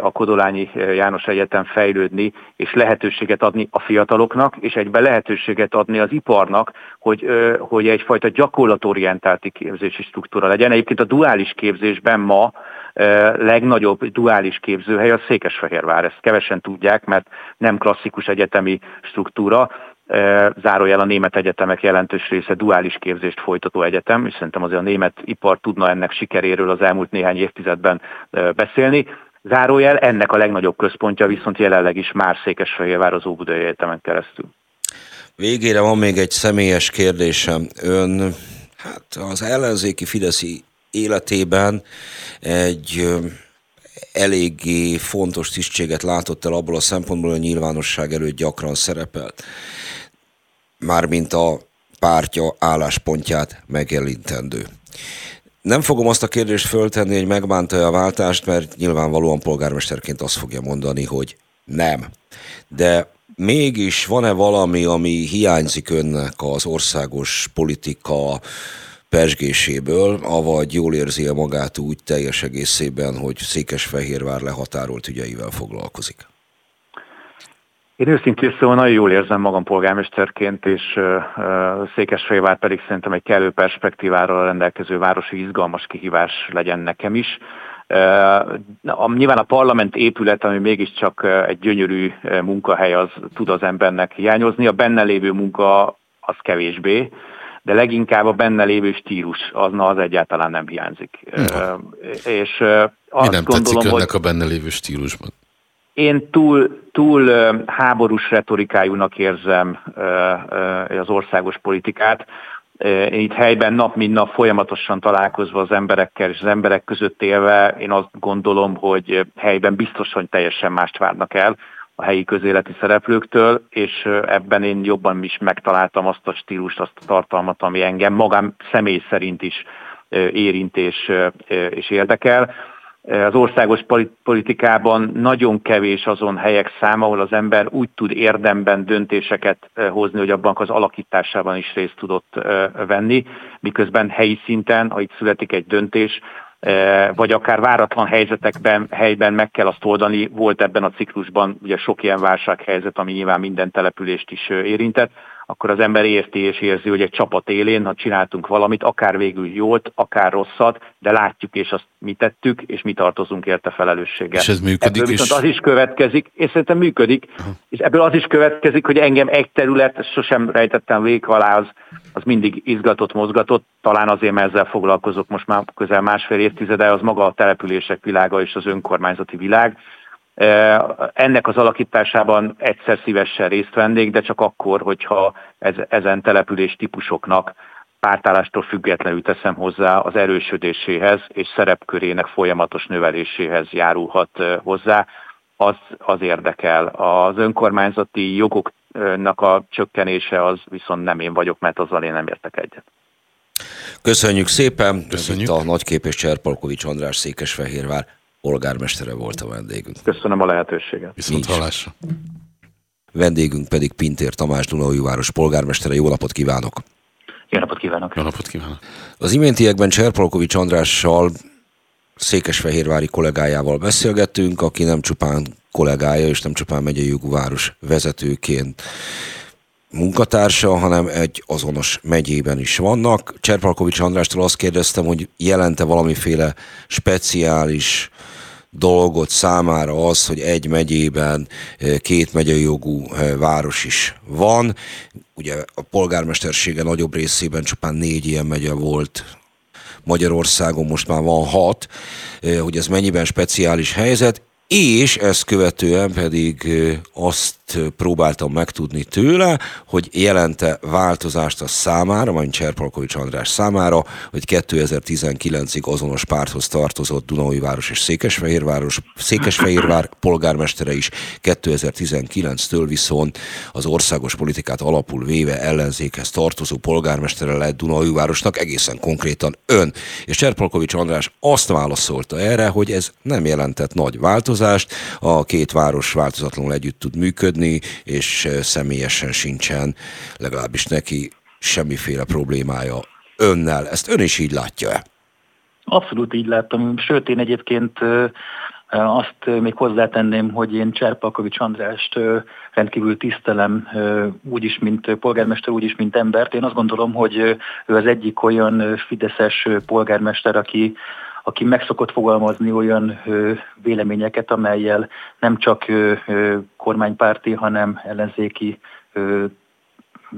a Kodolányi János Egyetem fejlődni, és lehetőséget adni a fiataloknak, és egyben lehetőséget adni az iparnak, hogy, hogy egyfajta gyakorlatorientálti képzési struktúra legyen. Egyébként a duális képzésben ma legnagyobb duális képzőhely a Székesfehérvár. Ezt kevesen tudják, mert nem klasszikus egyetemi struktúra, zárójel a német egyetemek jelentős része duális képzést folytató egyetem, és szerintem azért a német ipar tudna ennek sikeréről az elmúlt néhány évtizedben beszélni. Zárójel ennek a legnagyobb központja viszont jelenleg is már Székesfehérvár az Óbudai Egyetemen keresztül. Végére van még egy személyes kérdésem. Ön hát az ellenzéki Fideszi életében egy eléggé fontos tisztséget látott el abból a szempontból, hogy a nyilvánosság előtt gyakran szerepelt. Mármint a pártja álláspontját megjelintendő. Nem fogom azt a kérdést föltenni, hogy megbánta a váltást, mert nyilvánvalóan polgármesterként azt fogja mondani, hogy nem. De mégis van-e valami, ami hiányzik önnek az országos politika persgéséből, avagy jól érzi -e magát úgy teljes egészében, hogy Székesfehérvár lehatárolt ügyeivel foglalkozik? Én őszintén szóval nagyon jól érzem magam polgármesterként, és Székesfehérvár pedig szerintem egy kellő perspektíváról rendelkező városi izgalmas kihívás legyen nekem is. Nyilván a parlament épület, ami mégiscsak egy gyönyörű munkahely, az tud az embernek hiányozni. A benne lévő munka az kevésbé de leginkább a benne lévő stílus, az, na, az egyáltalán nem hiányzik. Ja. És azt Mi nem gondolom, tetszik önnek hogy a benne lévő stílusban? Én túl, túl háborús retorikájúnak érzem az országos politikát. itt helyben nap mint nap folyamatosan találkozva az emberekkel és az emberek között élve, én azt gondolom, hogy helyben biztos, hogy teljesen mást várnak el a helyi közéleti szereplőktől, és ebben én jobban is megtaláltam azt a stílust, azt a tartalmat, ami engem magam személy szerint is érint és, és érdekel. Az országos politikában nagyon kevés azon helyek száma, ahol az ember úgy tud érdemben döntéseket hozni, hogy abban az alakításában is részt tudott venni, miközben helyi szinten, ha itt születik egy döntés, vagy akár váratlan helyzetekben, helyben meg kell azt oldani. Volt ebben a ciklusban ugye sok ilyen válsághelyzet, ami nyilván minden települést is érintett akkor az ember érti és érzi, hogy egy csapat élén, ha csináltunk valamit, akár végül jót, akár rosszat, de látjuk és azt mi tettük, és mi tartozunk érte felelősséggel. És ez működik ebből viszont az is következik, és szerintem működik, uh-huh. és ebből az is következik, hogy engem egy terület, sosem rejtettem végig alá, az, az mindig izgatott, mozgatott, talán azért, mert ezzel foglalkozok most már közel másfél évtizede, az maga a települések világa és az önkormányzati világ, ennek az alakításában egyszer szívesen részt vennék, de csak akkor, hogyha ez, ezen település típusoknak pártállástól függetlenül teszem hozzá az erősödéséhez és szerepkörének folyamatos növeléséhez járulhat hozzá, az, az érdekel. Az önkormányzati jogoknak a csökkenése az viszont nem én vagyok, mert azzal én nem értek egyet. Köszönjük szépen! Köszönjük. Itt a nagykép és Cserpalkovics András Székesfehérvár polgármestere volt a vendégünk. Köszönöm a lehetőséget. Viszont hallásra. Vendégünk pedig Pintér Tamás város polgármestere. Jó napot kívánok! Jó napot kívánok! Jó napot kívánok! Az iméntiekben Cserpolkovics Andrással Székesfehérvári kollégájával beszélgettünk, aki nem csupán kollégája és nem csupán megyei jogú város vezetőként munkatársa, hanem egy azonos megyében is vannak. Cserpalkovics Andrástól azt kérdeztem, hogy jelente valamiféle speciális dolgot számára az, hogy egy megyében két megyei jogú város is van. Ugye a polgármestersége nagyobb részében csupán négy ilyen megye volt Magyarországon, most már van hat, hogy ez mennyiben speciális helyzet, és ezt követően pedig azt próbáltam megtudni tőle, hogy jelente változást a számára, majd Cserpalkovics András számára, hogy 2019-ig azonos párthoz tartozott város és Székesfehérváros, Székesfehérvár polgármestere is 2019-től viszont az országos politikát alapul véve ellenzékhez tartozó polgármestere lett városnak, egészen konkrétan ön. És Cserpalkovics András azt válaszolta erre, hogy ez nem jelentett nagy változást, a két város változatlanul együtt tud működni, működni, és személyesen sincsen legalábbis neki semmiféle problémája önnel. Ezt ön is így látja-e? Abszolút így láttam, sőt én egyébként azt még hozzátenném, hogy én Cserpalkovics Andrást rendkívül tisztelem, úgyis, mint polgármester, úgyis, mint embert. Én azt gondolom, hogy ő az egyik olyan fideszes polgármester, aki aki megszokott fogalmazni olyan véleményeket, amelyel nem csak kormánypárti, hanem ellenzéki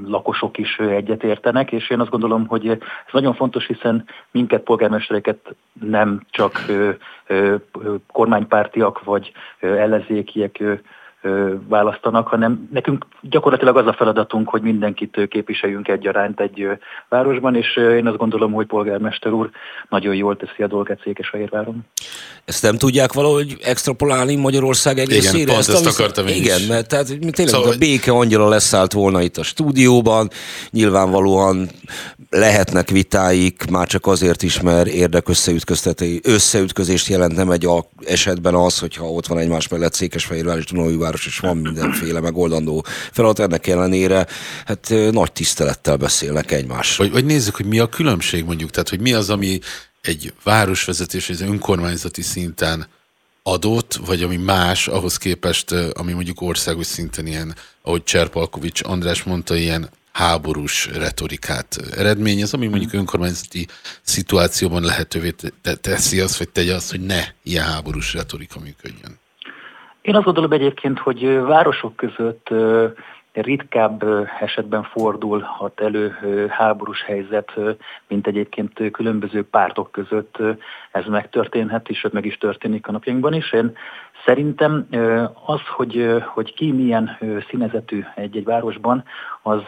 lakosok is egyetértenek, és én azt gondolom, hogy ez nagyon fontos, hiszen minket polgármestereket nem csak kormánypártiak vagy ellenzékiek választanak, hanem nekünk gyakorlatilag az a feladatunk, hogy mindenkit képviseljünk egyaránt egy városban, és én azt gondolom, hogy polgármester úr nagyon jól teszi a dolgát Székesfehérváron. Ezt nem tudják valahogy extrapolálni Magyarország egészére? Igen, pont ezt, ezt akartam én Igen, is. mert tehát tényleg szóval, a béke angyala leszállt volna itt a stúdióban, nyilvánvalóan lehetnek vitáik, már csak azért is, mert összeütközést jelent nem egy esetben az, hogyha ott van egymás mellett Székesfehérvár és Dunajváros, és van mindenféle megoldandó feladat, ennek ellenére hát nagy tisztelettel beszélnek egymás. Vagy, vagy nézzük, hogy mi a különbség mondjuk, tehát hogy mi az, ami egy városvezetés, egy önkormányzati szinten adott, vagy ami más ahhoz képest, ami mondjuk országos szinten ilyen, ahogy Cserpalkovics András mondta, ilyen háborús retorikát eredményez, ami mondjuk hmm. önkormányzati szituációban lehetővé teszi azt, vagy tegye azt, hogy ne ilyen háborús retorika működjön. Én azt gondolom egyébként, hogy városok között ritkább esetben fordulhat elő háborús helyzet, mint egyébként különböző pártok között ez megtörténhet, és meg is történik a napjainkban is. Én szerintem az, hogy, hogy ki milyen színezetű egy-egy városban, az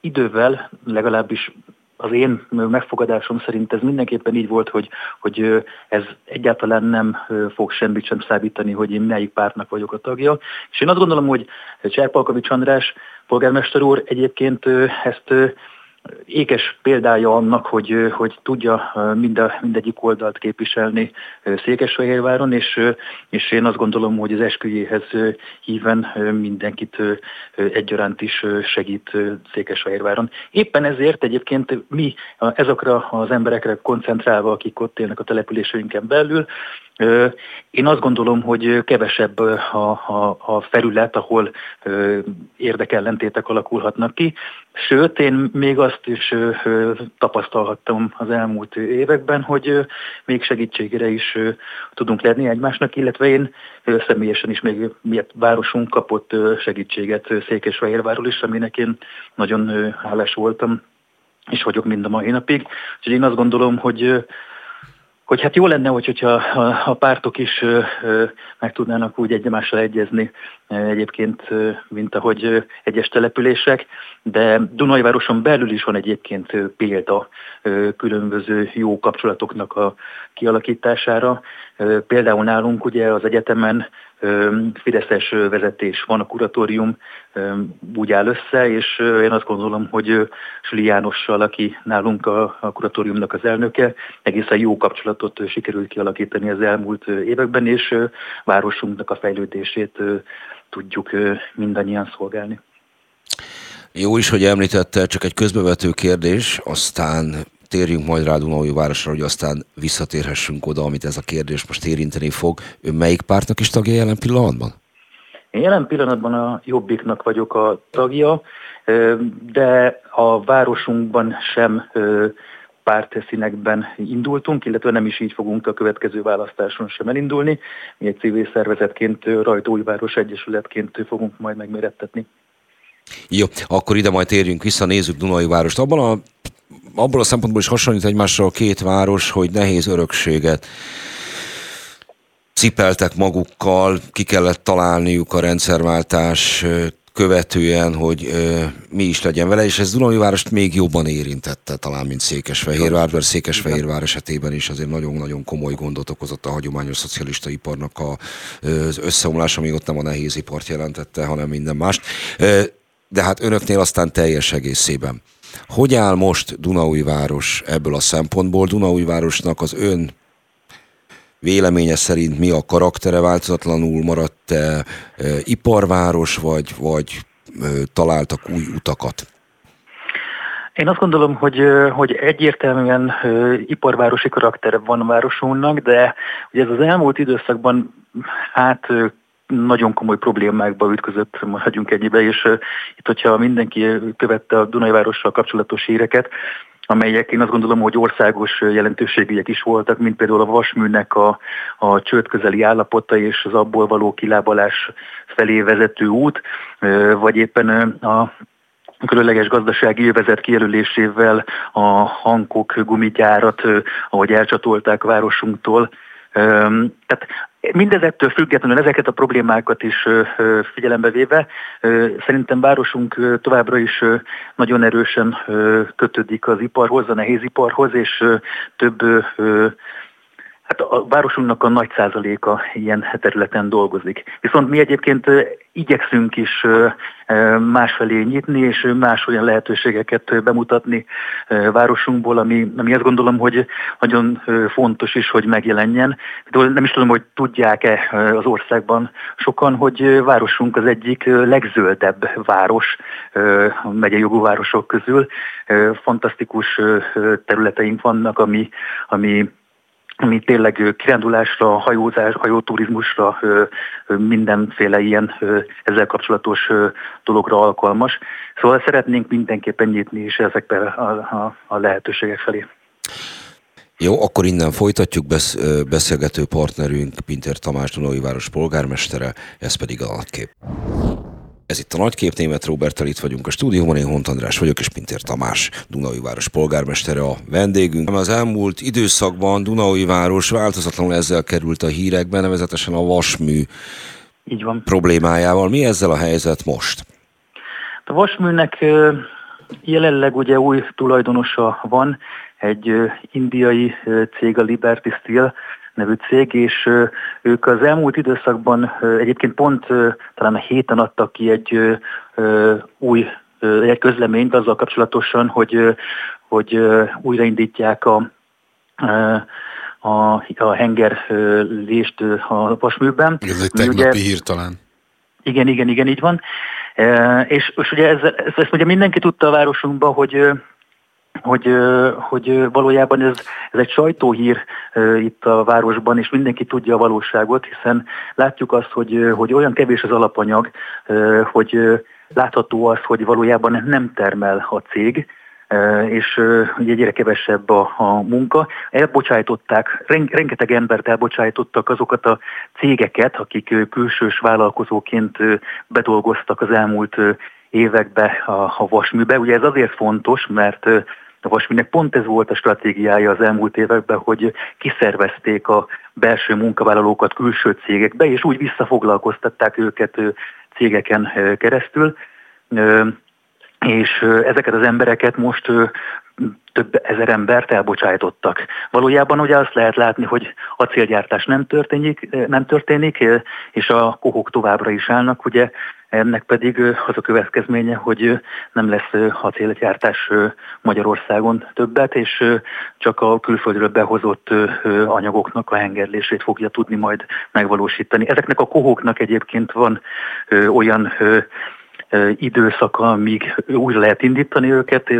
idővel legalábbis az én megfogadásom szerint ez mindenképpen így volt, hogy, hogy ez egyáltalán nem fog semmit sem szállítani, hogy én melyik pártnak vagyok a tagja. És én azt gondolom, hogy Cserpalkovics András polgármester úr egyébként ezt ékes példája annak, hogy, hogy tudja mind a, mindegyik oldalt képviselni Székesfehérváron, és, és én azt gondolom, hogy az esküjéhez híven mindenkit egyaránt is segít Székesfehérváron. Éppen ezért egyébként mi ezekre az emberekre koncentrálva, akik ott élnek a településeinken belül, én azt gondolom, hogy kevesebb a, a, a felület, ahol érdekellentétek alakulhatnak ki. Sőt, én még azt is tapasztalhattam az elmúlt években, hogy még segítségére is tudunk lenni egymásnak, illetve én személyesen is még miért városunk kapott segítséget Székesfehérváról is, aminek én nagyon hálás voltam, és vagyok mind a mai napig. Úgyhogy én azt gondolom, hogy hogy hát jó lenne, hogy, hogyha a, pártok is ö, meg tudnának úgy egymással egyezni egyébként, mint ahogy egyes települések, de Dunajvároson belül is van egyébként példa különböző jó kapcsolatoknak a kialakítására. Például nálunk ugye az egyetemen Fideszes vezetés van, a kuratórium úgy áll össze, és én azt gondolom, hogy Süli Jánossal, aki nálunk a, kuratóriumnak az elnöke, egészen jó kapcsolatot sikerült kialakítani az elmúlt években, és városunknak a fejlődését tudjuk mindannyian szolgálni. Jó is, hogy említette, csak egy közbevető kérdés, aztán térjünk majd rá Dunaúj városra, hogy aztán visszatérhessünk oda, amit ez a kérdés most érinteni fog. Ő melyik pártnak is tagja jelen pillanatban? Én jelen pillanatban a Jobbiknak vagyok a tagja, de a városunkban sem pártszínekben indultunk, illetve nem is így fogunk a következő választáson sem elindulni. Mi egy civil szervezetként, Rajtóújváros Egyesületként fogunk majd megmérettetni. Jó, akkor ide majd térjünk vissza, nézzük Dunai várost. Abban a abból a szempontból is hasonlít egymásra a két város, hogy nehéz örökséget cipeltek magukkal, ki kellett találniuk a rendszerváltás követően, hogy ö, mi is legyen vele, és ez Dunai várost még jobban érintette talán, mint Székesfehérvár, mert Székesfehérvár esetében is azért nagyon-nagyon komoly gondot okozott a hagyományos szocialista iparnak a, az összeomlása, még ott nem a nehéz ipart jelentette, hanem minden mást. De hát önöknél aztán teljes egészében. Hogy áll most Dunaújváros ebből a szempontból? Dunaújvárosnak az ön véleménye szerint mi a karaktere változatlanul maradt-e e, iparváros, vagy, vagy e, találtak új utakat? Én azt gondolom, hogy, hogy egyértelműen iparvárosi karaktere van a városunknak, de ugye ez az elmúlt időszakban hát nagyon komoly problémákba ütközött, hagyjunk ennyibe, és itt, hogyha mindenki követte a Dunajvárossal kapcsolatos híreket, amelyek én azt gondolom, hogy országos jelentőségűek is voltak, mint például a vasműnek a, a csőd közeli állapota és az abból való kilábalás felé vezető út, vagy éppen a különleges gazdasági jövezet kijelölésével a Hankok gumigyárat, ahogy elcsatolták városunktól. Tehát Mindezektől függetlenül ezeket a problémákat is figyelembe véve, szerintem városunk továbbra is nagyon erősen kötődik az iparhoz, a nehéziparhoz, és több Hát a városunknak a nagy százaléka ilyen területen dolgozik. Viszont mi egyébként igyekszünk is másfelé nyitni, és más olyan lehetőségeket bemutatni városunkból, ami, ami azt gondolom, hogy nagyon fontos is, hogy megjelenjen. Nem is tudom, hogy tudják-e az országban sokan, hogy városunk az egyik legzöldebb város megyei jogú városok közül. Fantasztikus területeink vannak, ami, ami ami tényleg kirándulásra, hajózás, hajóturizmusra, mindenféle ilyen ezzel kapcsolatos dologra alkalmas. Szóval szeretnénk mindenképpen nyitni is ezekbe a, a, a lehetőségek felé. Jó, akkor innen folytatjuk. Beszélgető partnerünk Pinter Tamás Dunai város polgármestere, ez pedig a nagykép. Ez itt a Nagykép Német Robertel, itt vagyunk a stúdióban, én Hont András vagyok, és Pintér Tamás, Dunai város polgármestere a vendégünk. Az elmúlt időszakban Dunai város változatlanul ezzel került a hírekben, nevezetesen a vasmű Így van. problémájával. Mi ezzel a helyzet most? A vasműnek jelenleg ugye új tulajdonosa van, egy indiai cég, a Liberty Steel nevű cég, és ők az elmúlt időszakban egyébként pont talán a héten adtak ki egy új egy közleményt azzal kapcsolatosan, hogy, hogy újraindítják a, a, a hengerlést a vasműben. Ez egy tegnapi ugye, hír talán. Igen, igen, igen, így van. És, és ugye ez, ez, ezt ugye mindenki tudta a városunkban, hogy hogy, hogy valójában ez, ez egy sajtóhír itt a városban, és mindenki tudja a valóságot, hiszen látjuk azt, hogy, hogy olyan kevés az alapanyag, hogy látható az, hogy valójában nem termel a cég, és ugye egyre kevesebb a, a munka. Elbocsájtották, rengeteg embert elbocsájtottak azokat a cégeket, akik külsős vállalkozóként bedolgoztak az elmúlt évekbe a, a vasműbe. Ugye ez azért fontos, mert a vasműnek pont ez volt a stratégiája az elmúlt években, hogy kiszervezték a belső munkavállalókat külső cégekbe, és úgy visszafoglalkoztatták őket cégeken keresztül és ezeket az embereket most több ezer embert elbocsájtottak. Valójában ugye azt lehet látni, hogy a célgyártás nem nem történik, és a kohók továbbra is állnak, ugye ennek pedig az a következménye, hogy nem lesz a célgyártás Magyarországon többet, és csak a külföldről behozott anyagoknak a hengerlését fogja tudni majd megvalósítani. Ezeknek a kohóknak egyébként van olyan időszaka, míg újra lehet indítani őket,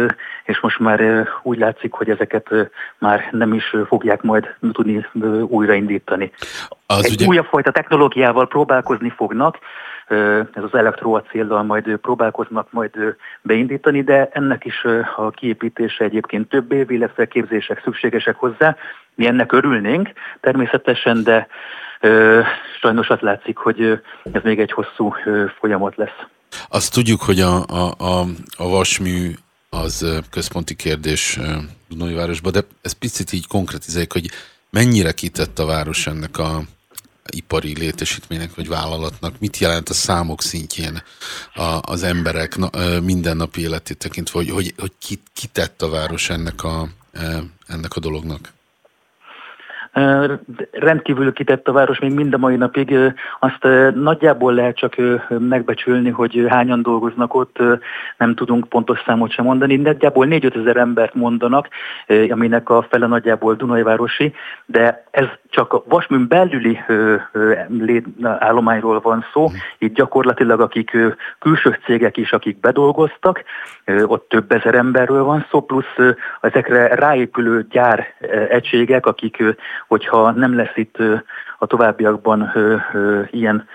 és most már úgy látszik, hogy ezeket már nem is fogják majd tudni újraindítani. Az Egy ugye... újabb fajta technológiával próbálkozni fognak, ez az elektroacéllal majd próbálkoznak majd beindítani, de ennek is a kiépítése egyébként több év, illetve képzések szükségesek hozzá. Mi ennek örülnénk természetesen, de sajnos azt látszik, hogy ez még egy hosszú folyamat lesz. Azt tudjuk, hogy a, a, a, a vasmű az központi kérdés Dunai városban, de ez picit így konkretizáljuk, hogy mennyire kitett a város ennek a ipari létesítménynek vagy vállalatnak, mit jelent a számok szintjén a, az emberek na, mindennapi életét tekintve, hogy, hogy, hogy kitett a város ennek a, ennek a dolognak? Rendkívül kitett a város még mind a mai napig. Azt nagyjából lehet csak megbecsülni, hogy hányan dolgoznak ott, nem tudunk pontos számot sem mondani. Nagyjából 4-5 ezer embert mondanak, aminek a fele nagyjából Dunajvárosi, de ez csak a vasműn belüli állományról van szó. Itt gyakorlatilag akik külső cégek is, akik bedolgoztak, ott több ezer emberről van szó, plusz ezekre ráépülő gyár egységek, akik hogyha nem lesz itt a továbbiakban ilyen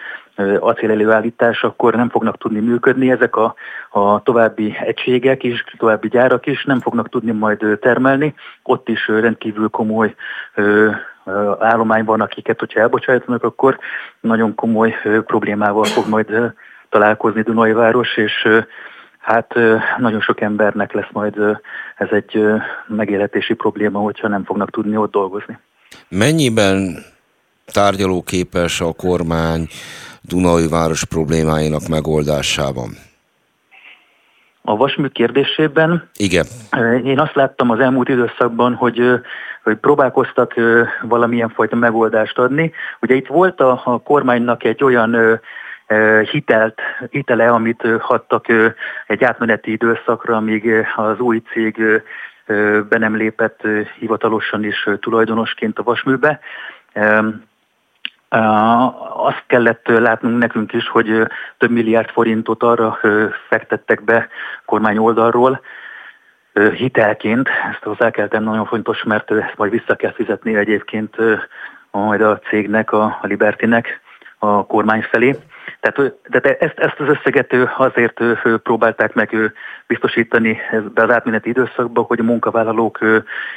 acélelőállítás, akkor nem fognak tudni működni. Ezek a, a további egységek is, további gyárak is nem fognak tudni majd termelni. Ott is rendkívül komoly állomány van, akiket, hogyha elbocsájtanak, akkor nagyon komoly problémával fog majd találkozni Dunai város, és Hát nagyon sok embernek lesz majd ez egy megélhetési probléma, hogyha nem fognak tudni ott dolgozni. Mennyiben tárgyalóképes a kormány Dunai város problémáinak megoldásában? A vasmű kérdésében Igen. én azt láttam az elmúlt időszakban, hogy, hogy próbálkoztak valamilyen fajta megoldást adni. Ugye itt volt a, a kormánynak egy olyan hitelt, hitele, amit adtak egy átmeneti időszakra, amíg az új cég be nem lépett hivatalosan is tulajdonosként a vasműbe. Azt kellett látnunk nekünk is, hogy több milliárd forintot arra fektettek be kormány oldalról, hitelként, ezt hozzá kell tenni, nagyon fontos, mert ezt majd vissza kell fizetni egyébként majd a cégnek, a Libertinek a kormány felé. Tehát, de ezt, ezt az összeget azért próbálták meg biztosítani ebbe az átmeneti időszakba, hogy a munkavállalók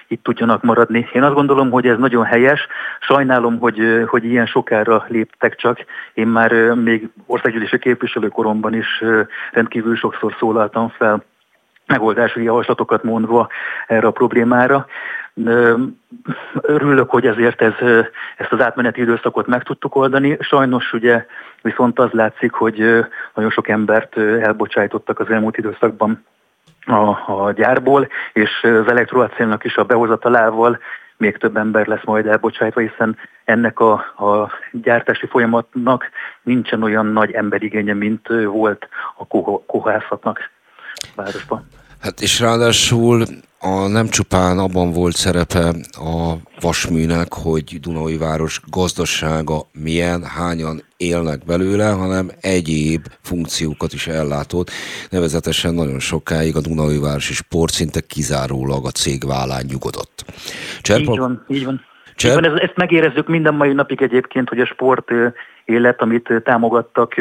itt tudjanak maradni. Én azt gondolom, hogy ez nagyon helyes. Sajnálom, hogy, hogy ilyen sokára léptek csak. Én már még országgyűlési képviselőkoromban is rendkívül sokszor szólaltam fel megoldási javaslatokat mondva erre a problémára. Örülök, hogy ezért ez, ezt az átmeneti időszakot meg tudtuk oldani. Sajnos ugye viszont az látszik, hogy nagyon sok embert elbocsájtottak az elmúlt időszakban a, a gyárból, és az elektroacélnak is a behozatalával még több ember lesz majd elbocsájtva, hiszen ennek a, a gyártási folyamatnak nincsen olyan nagy emberigénye, mint volt a kohászatnak városban. Hát és ráadásul a, nem csupán abban volt szerepe a vasműnek, hogy Dunai város gazdasága milyen, hányan élnek belőle, hanem egyéb funkciókat is ellátott. Nevezetesen nagyon sokáig a Dunai városi sport szinte kizárólag a cég vállán nyugodott. Cserpa... Így van, így van. Így van ezt, megérezzük minden mai napig egyébként, hogy a sport élet, amit támogattak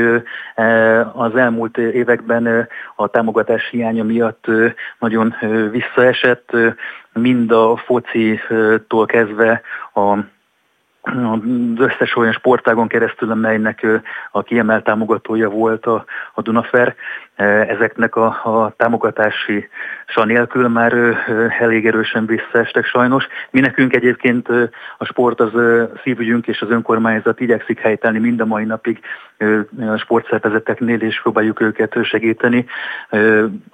az elmúlt években a támogatás hiánya miatt nagyon visszaesett, mind a focitól kezdve a az összes olyan sportágon keresztül, amelynek a kiemelt támogatója volt a, a Dunafer. Ezeknek a, a támogatási nélkül már elég erősen visszaestek sajnos. Mi nekünk egyébként a sport az szívügyünk és az önkormányzat igyekszik helytelni mind a mai napig a sportszervezeteknél, és próbáljuk őket segíteni.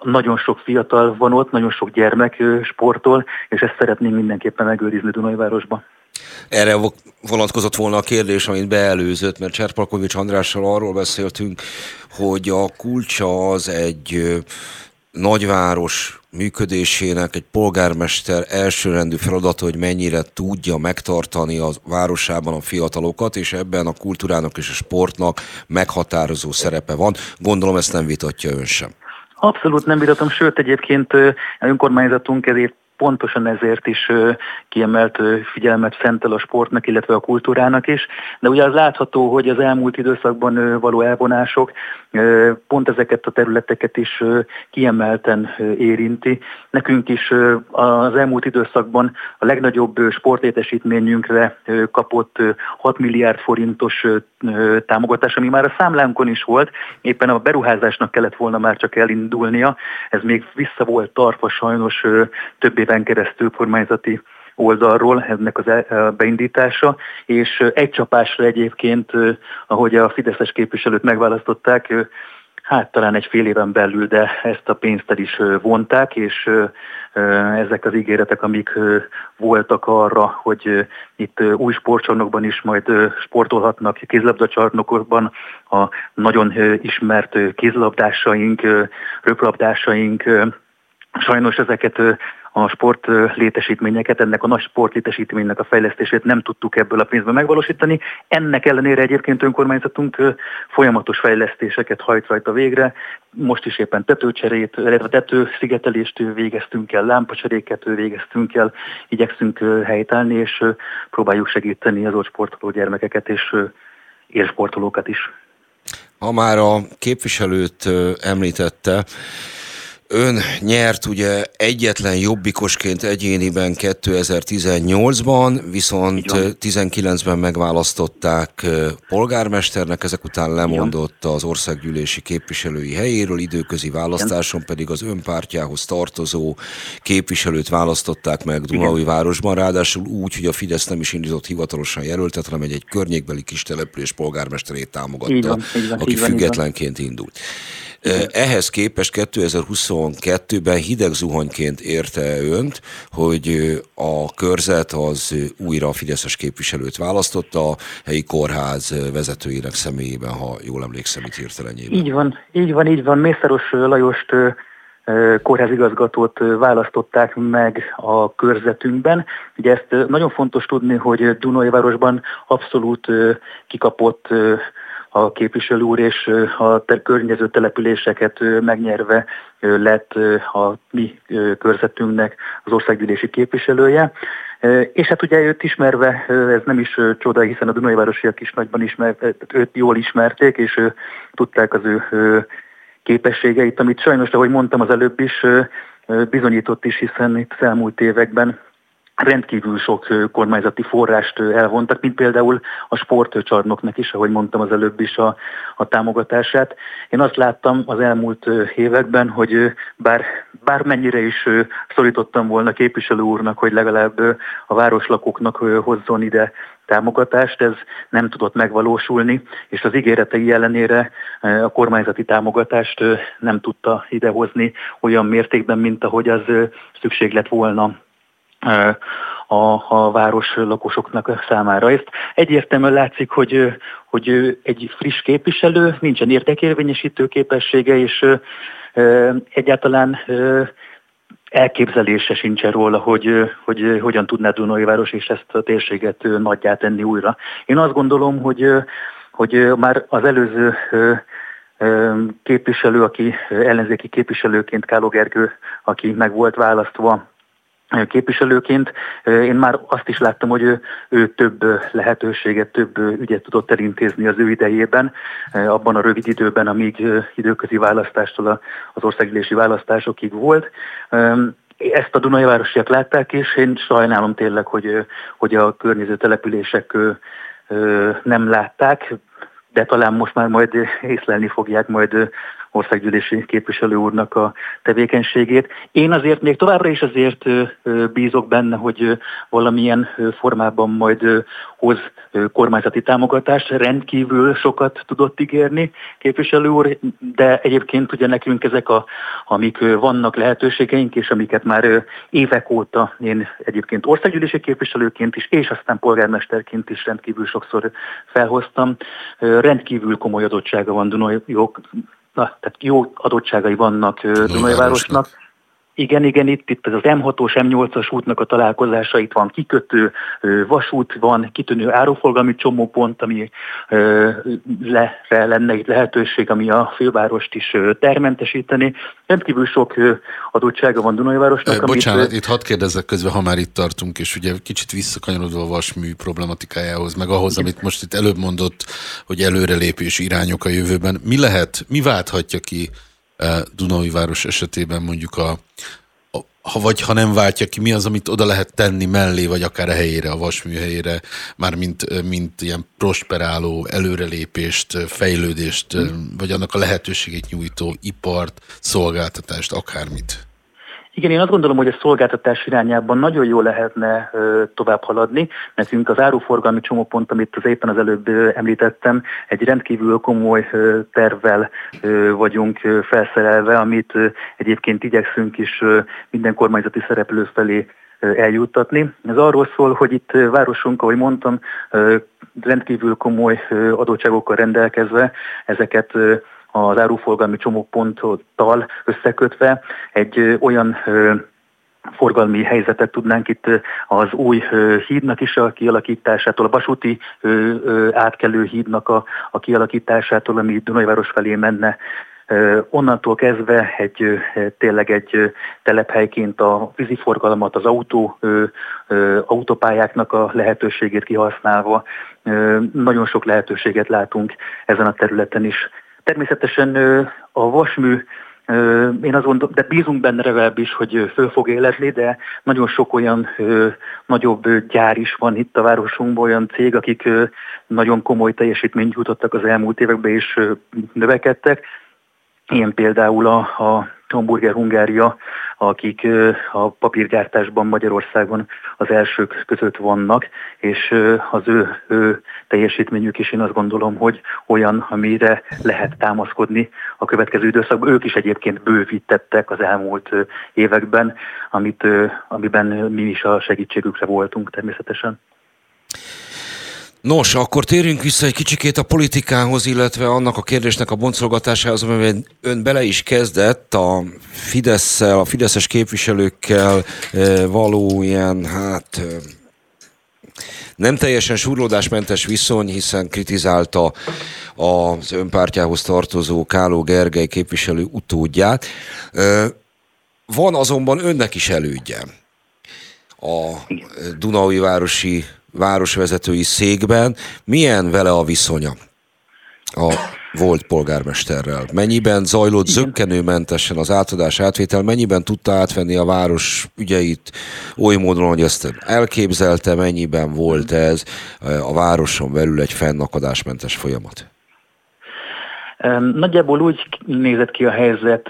Nagyon sok fiatal van ott, nagyon sok gyermek sportol, és ezt szeretnénk mindenképpen megőrizni Dunajvárosban. Erre vonatkozott volna a kérdés, amit beelőzött, mert Cserpalkovics Andrással arról beszéltünk, hogy a kulcsa az egy nagyváros működésének egy polgármester elsőrendű feladata, hogy mennyire tudja megtartani a városában a fiatalokat, és ebben a kultúrának és a sportnak meghatározó szerepe van. Gondolom ezt nem vitatja ön sem. Abszolút nem vitatom, sőt egyébként önkormányzatunk ezért pontosan ezért is kiemelt figyelmet szentel a sportnak, illetve a kultúrának is. De ugye az látható, hogy az elmúlt időszakban való elvonások pont ezeket a területeket is kiemelten érinti. Nekünk is az elmúlt időszakban a legnagyobb sportlétesítményünkre kapott 6 milliárd forintos támogatás, ami már a számlánkon is volt, éppen a beruházásnak kellett volna már csak elindulnia, ez még vissza volt tartva sajnos több éven keresztül kormányzati oldalról ennek az e, beindítása, és egy csapásra egyébként, ahogy a Fideszes képviselőt megválasztották, hát talán egy fél éven belül, de ezt a pénzt el is vonták, és ezek az ígéretek, amik voltak arra, hogy itt új sportcsarnokban is majd sportolhatnak, kézlabdacsarnokokban a nagyon ismert kézlabdásaink, röplabdásaink, Sajnos ezeket a sport létesítményeket, ennek a nagy sport létesítménynek a fejlesztését nem tudtuk ebből a pénzből megvalósítani. Ennek ellenére egyébként önkormányzatunk folyamatos fejlesztéseket hajt rajta végre. Most is éppen tetőcserét, illetve tetőszigetelést végeztünk el, lámpacseréket végeztünk el, igyekszünk helytállni, és próbáljuk segíteni az ott sportoló gyermekeket és élsportolókat is. Ha már a képviselőt említette, Ön nyert ugye egyetlen jobbikosként egyéniben 2018-ban, viszont 19-ben megválasztották polgármesternek, ezek után lemondott az országgyűlési képviselői helyéről, időközi választáson pedig az önpártjához tartozó képviselőt választották meg Dunaui városban, ráadásul úgy, hogy a Fidesz nem is indított hivatalosan jelöltet, hanem egy, egy környékbeli kis település polgármesterét támogatta, van, aki függetlenként indult. Ehhez képest 2022-ben hideg zuhanyként érte önt, hogy a körzet az újra a Fideszes képviselőt választotta a helyi kórház vezetőjének személyében, ha jól emlékszem itt hirtelenjében. Így van, így van, így van. Mészáros Lajost kórházigazgatót választották meg a körzetünkben. Ugye ezt nagyon fontos tudni, hogy Dunajvárosban abszolút kikapott a képviselő úr, és a környező településeket megnyerve lett a mi körzetünknek az országgyűlési képviselője. És hát ugye őt ismerve, ez nem is csoda, hiszen a Dunajvárosiak is nagyban ismer, őt jól ismerték, és tudták az ő képességeit, amit sajnos, ahogy mondtam az előbb is, bizonyított is, hiszen itt elmúlt években rendkívül sok kormányzati forrást elvontak, mint például a sportcsarnoknak is, ahogy mondtam az előbb is a, a támogatását. Én azt láttam az elmúlt években, hogy bár bármennyire is szorítottam volna képviselő úrnak, hogy legalább a városlakóknak hozzon ide támogatást, ez nem tudott megvalósulni, és az ígéretei ellenére a kormányzati támogatást nem tudta idehozni olyan mértékben, mint ahogy az szükség lett volna a, a város lakosoknak számára. Ezt egyértelműen látszik, hogy, hogy egy friss képviselő, nincsen értékérvényesítő képessége, és egyáltalán elképzelése sincsen róla, hogy, hogy hogyan tudná Dunai város és ezt a térséget nagyjá tenni újra. Én azt gondolom, hogy, hogy már az előző képviselő, aki ellenzéki képviselőként Káló Gergő, aki meg volt választva képviselőként én már azt is láttam, hogy ő, ő több lehetőséget, több ügyet tudott elintézni az ő idejében, abban a rövid időben, amíg időközi választástól az országgyűlési választásokig volt. Ezt a Dunai városiak látták, és én sajnálom tényleg, hogy, hogy a környező települések nem látták, de talán most már majd észlelni fogják majd országgyűlési képviselő úrnak a tevékenységét. Én azért még továbbra is azért bízok benne, hogy valamilyen formában majd hoz kormányzati támogatást. Rendkívül sokat tudott ígérni képviselő úr, de egyébként ugye nekünk ezek, a, amik vannak lehetőségeink, és amiket már évek óta én egyébként országgyűlési képviselőként is, és aztán polgármesterként is rendkívül sokszor felhoztam. Rendkívül komoly adottsága van Dunai na, tehát jó adottságai vannak Dunajvárosnak. Igen, igen, itt, itt az M6-os, M8-as útnak a találkozása, itt van kikötő, vasút van, kitűnő áruforgalmi csomópont, ami le, lenne itt lehetőség, ami a fővárost is termentesíteni. Rendkívül sok adottsága van Dunajvárosnak. E, bocsánat, amit, itt hadd kérdezzek közben, ha már itt tartunk, és ugye kicsit visszakanyarodva a vasmű problematikájához, meg ahhoz, igen. amit most itt előbb mondott, hogy előrelépés irányok a jövőben. Mi lehet, mi válthatja ki Dunai város esetében mondjuk a, ha vagy ha nem váltja ki, mi az, amit oda lehet tenni mellé, vagy akár a helyére, a vasmű helyére, már mint, mint ilyen prosperáló előrelépést, fejlődést, vagy annak a lehetőségét nyújtó ipart, szolgáltatást, akármit? Igen, én azt gondolom, hogy a szolgáltatás irányában nagyon jó lehetne tovább haladni. Nekünk az áruforgalmi csomópont, amit az éppen az előbb említettem, egy rendkívül komoly tervvel vagyunk felszerelve, amit egyébként igyekszünk is minden kormányzati szereplő felé eljuttatni. Ez arról szól, hogy itt városunk, ahogy mondtam, rendkívül komoly adottságokkal rendelkezve ezeket az áruforgalmi csomóponttal összekötve egy olyan forgalmi helyzetet tudnánk itt az új hídnak is a kialakításától, a vasúti átkelő hídnak a, kialakításától, ami Dunajváros felé menne, Onnantól kezdve egy, tényleg egy telephelyként a víziforgalmat, az autó, autópályáknak a lehetőségét kihasználva nagyon sok lehetőséget látunk ezen a területen is. Természetesen a vasmű én gondolom, de bízunk benne legalábbis, hogy föl fog életni, de nagyon sok olyan nagyobb gyár is van itt a városunkban, olyan cég, akik nagyon komoly teljesítményt jutottak az elmúlt években és növekedtek. Ilyen például a, a Hamburger Hungária, akik a papírgyártásban Magyarországon az elsők között vannak, és az ő, ő teljesítményük is én azt gondolom, hogy olyan, amire lehet támaszkodni a következő időszakban. Ők is egyébként bővítettek az elmúlt években, amit, amiben mi is a segítségükre voltunk természetesen. Nos, akkor térjünk vissza egy kicsikét a politikához, illetve annak a kérdésnek a boncolgatásához, amiben ön bele is kezdett a fidesz a fideszes képviselőkkel eh, való ilyen, hát eh, nem teljesen surlódásmentes viszony, hiszen kritizálta az önpártyához tartozó Káló Gergely képviselő utódját. Eh, van azonban önnek is elődje a Dunaui városi városvezetői székben. Milyen vele a viszonya? A volt polgármesterrel. Mennyiben zajlott Igen. zöggenőmentesen az átadás átvétel, mennyiben tudta átvenni a város ügyeit oly módon, hogy ezt elképzelte, mennyiben volt ez a városon belül egy fennakadásmentes folyamat? Nagyjából úgy nézett ki a helyzet,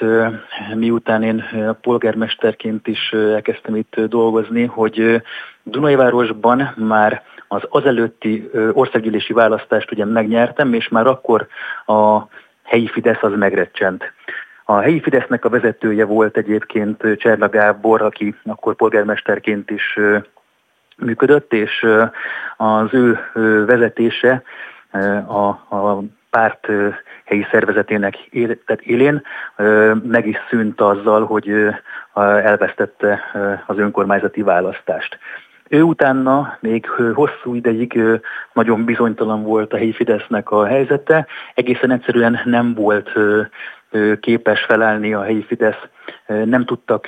miután én polgármesterként is elkezdtem itt dolgozni, hogy Dunajvárosban már az azelőtti országgyűlési választást ugye megnyertem, és már akkor a helyi Fidesz az megrecsent. A helyi Fidesznek a vezetője volt egyébként Cserna Gábor, aki akkor polgármesterként is működött, és az ő vezetése a, a párt helyi szervezetének élén meg is szűnt azzal, hogy elvesztette az önkormányzati választást. Ő utána még hosszú ideig nagyon bizonytalan volt a helyi Fidesznek a helyzete, egészen egyszerűen nem volt képes felállni a helyi Fidesz, nem tudtak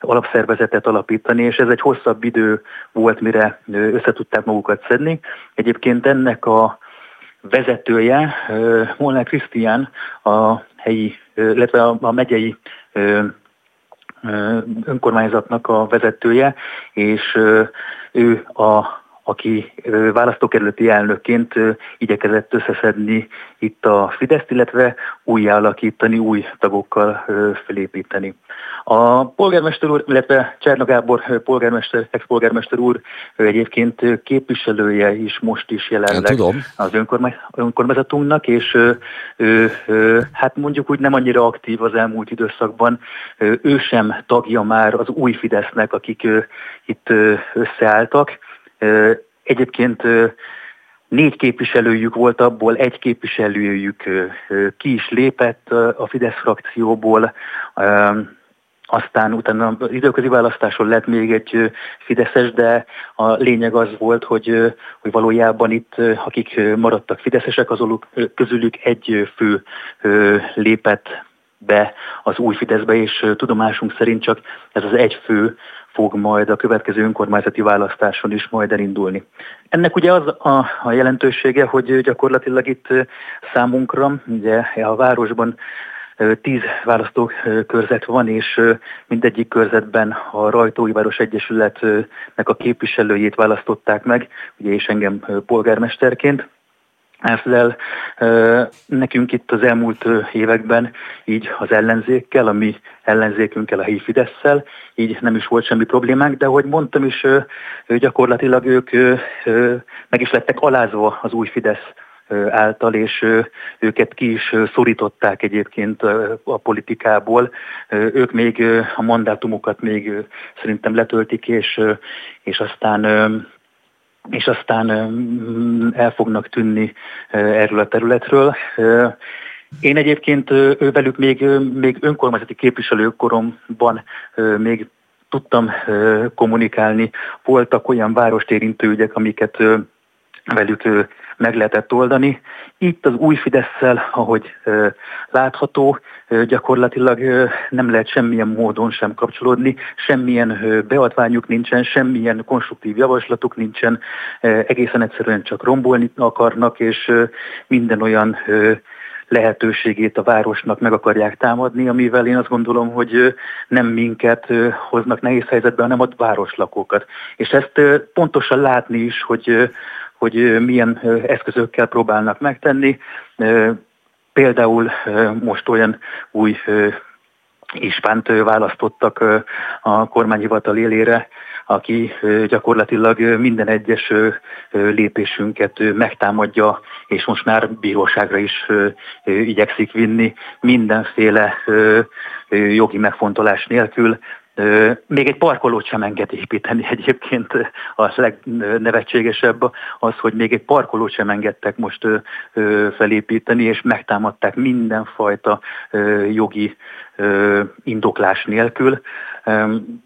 alapszervezetet alapítani, és ez egy hosszabb idő volt, mire összetudták magukat szedni. Egyébként ennek a vezetője, Molnár Krisztián, a helyi, illetve a, a megyei önkormányzatnak a vezetője, és ő a aki választókerületi elnökként igyekezett összeszedni itt a Fideszt, illetve újjáalakítani, új tagokkal felépíteni. A polgármester úr, illetve Csárna Gábor polgármester, ex-polgármester úr egyébként képviselője is most is jelenleg az önkormányzatunknak, és ő, hát mondjuk úgy nem annyira aktív az elmúlt időszakban, ő sem tagja már az új Fidesznek, akik itt összeálltak, Egyébként négy képviselőjük volt, abból egy képviselőjük ki is lépett a Fidesz frakcióból, aztán utána az időközi választáson lett még egy Fideszes, de a lényeg az volt, hogy, hogy valójában itt, akik maradtak Fideszesek, azok közülük egy fő lépett be az új Fideszbe, és tudomásunk szerint csak ez az egy fő fog majd a következő önkormányzati választáson is majd elindulni. Ennek ugye az a, a jelentősége, hogy gyakorlatilag itt számunkra, ugye a városban tíz választókörzet van, és mindegyik körzetben a Rajtói Város Egyesületnek a képviselőjét választották meg, ugye és engem polgármesterként. Ezzel nekünk itt az elmúlt években így az ellenzékkel, a mi ellenzékünkkel, a helyi Fideszsel, így nem is volt semmi problémánk, de ahogy mondtam is, gyakorlatilag ők meg is lettek alázva az új Fidesz által, és őket ki is szorították egyébként a politikából. Ők még a mandátumokat még szerintem letöltik, és, és aztán és aztán el fognak tűnni erről a területről. Én egyébként velük még, még önkormányzati képviselőkoromban még tudtam kommunikálni. Voltak olyan várostérintő ügyek, amiket velük meg lehetett oldani. Itt az új Fideszsel, ahogy látható, gyakorlatilag nem lehet semmilyen módon sem kapcsolódni, semmilyen beadványuk nincsen, semmilyen konstruktív javaslatuk nincsen, egészen egyszerűen csak rombolni akarnak, és minden olyan lehetőségét a városnak meg akarják támadni, amivel én azt gondolom, hogy nem minket hoznak nehéz helyzetbe, hanem a városlakókat. És ezt pontosan látni is, hogy hogy milyen eszközökkel próbálnak megtenni. Például most olyan új ispánt választottak a kormányhivatal élére, aki gyakorlatilag minden egyes lépésünket megtámadja, és most már bíróságra is igyekszik vinni mindenféle jogi megfontolás nélkül. Még egy parkolót sem enged építeni egyébként. A legnevetségesebb az, hogy még egy parkolót sem engedtek most felépíteni, és megtámadták mindenfajta jogi indoklás nélkül.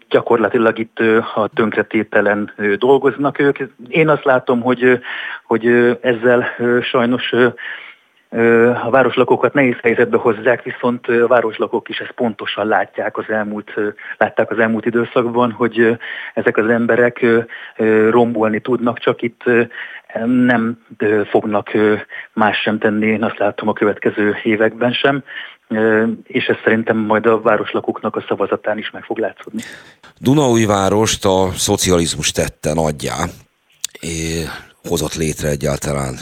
Gyakorlatilag itt a tönkretételen dolgoznak ők. Én azt látom, hogy, hogy ezzel sajnos a városlakókat nehéz helyzetbe hozzák, viszont a városlakók is ezt pontosan látják az elmúlt, látták az elmúlt időszakban, hogy ezek az emberek rombolni tudnak, csak itt nem fognak más sem tenni, én azt látom a következő években sem, és ez szerintem majd a városlakóknak a szavazatán is meg fog látszódni. várost a szocializmus tette nagyjá, hozott létre egyáltalán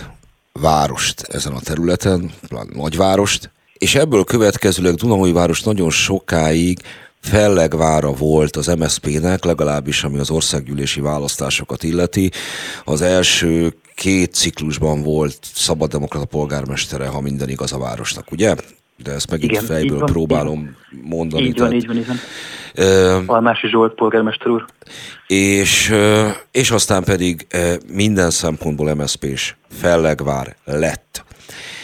várost ezen a területen, nagyvárost, és ebből következőleg város nagyon sokáig fellegvára volt az MSZP-nek, legalábbis ami az országgyűlési választásokat illeti. Az első két ciklusban volt szabaddemokrata polgármestere, ha minden igaz a városnak, ugye? De ezt megint Igen, fejből van, próbálom így mondani. Így van, tehát, így van, így van. Uh, Almási Zsolt polgármester úr. És, és aztán pedig minden szempontból MSZP-s fellegvár lett.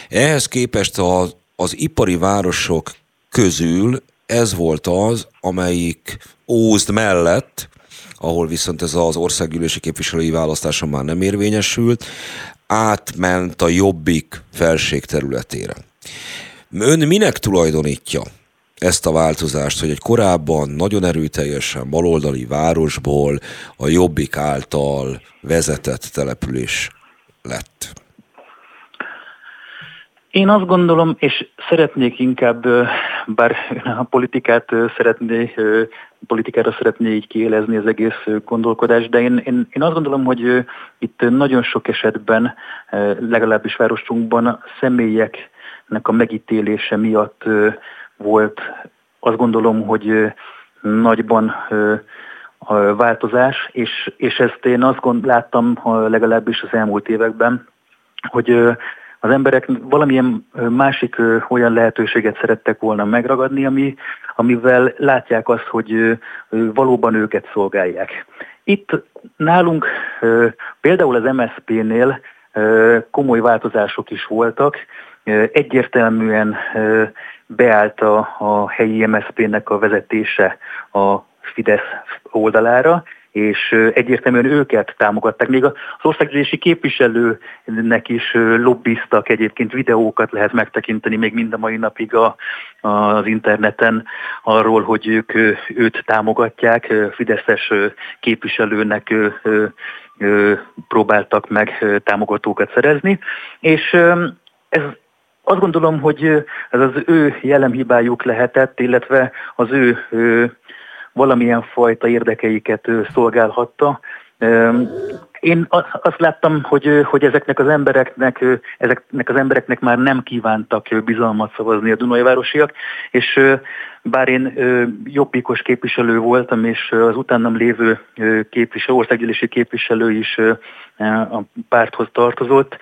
Ehhez képest az, az ipari városok közül ez volt az, amelyik Ózd mellett, ahol viszont ez az országgyűlési képviselői választáson már nem érvényesült, átment a jobbik felség területére. Ön minek tulajdonítja ezt a változást, hogy egy korábban nagyon erőteljesen baloldali városból a jobbik által vezetett település lett? Én azt gondolom, és szeretnék inkább, bár a politikát szeretné, politikára szeretné így kiélezni az egész gondolkodás, de én, én, én azt gondolom, hogy itt nagyon sok esetben, legalábbis városunkban a személyeknek a megítélése miatt volt azt gondolom, hogy nagyban változás, és, és ezt én azt gond, láttam legalábbis az elmúlt években, hogy az emberek valamilyen másik olyan lehetőséget szerettek volna megragadni, ami, amivel látják azt, hogy valóban őket szolgálják. Itt nálunk például az MSZP-nél komoly változások is voltak, egyértelműen beállt a, a helyi MSZP-nek a vezetése a Fidesz oldalára, és egyértelműen őket támogatták. Még az országgyűlési képviselőnek is lobbiztak, egyébként videókat lehet megtekinteni még mind a mai napig a, az interneten arról, hogy ők őt támogatják, Fideszes képviselőnek próbáltak meg támogatókat szerezni, és ez azt gondolom, hogy ez az ő jellemhibájuk lehetett, illetve az ő, ő valamilyen fajta érdekeiket szolgálhatta. Én azt láttam, hogy, hogy ezeknek az embereknek, ezeknek az embereknek már nem kívántak bizalmat szavazni a Dunai városiak, és bár én jobbikos képviselő voltam, és az utánam lévő képviselő, országgyűlési képviselő is a párthoz tartozott,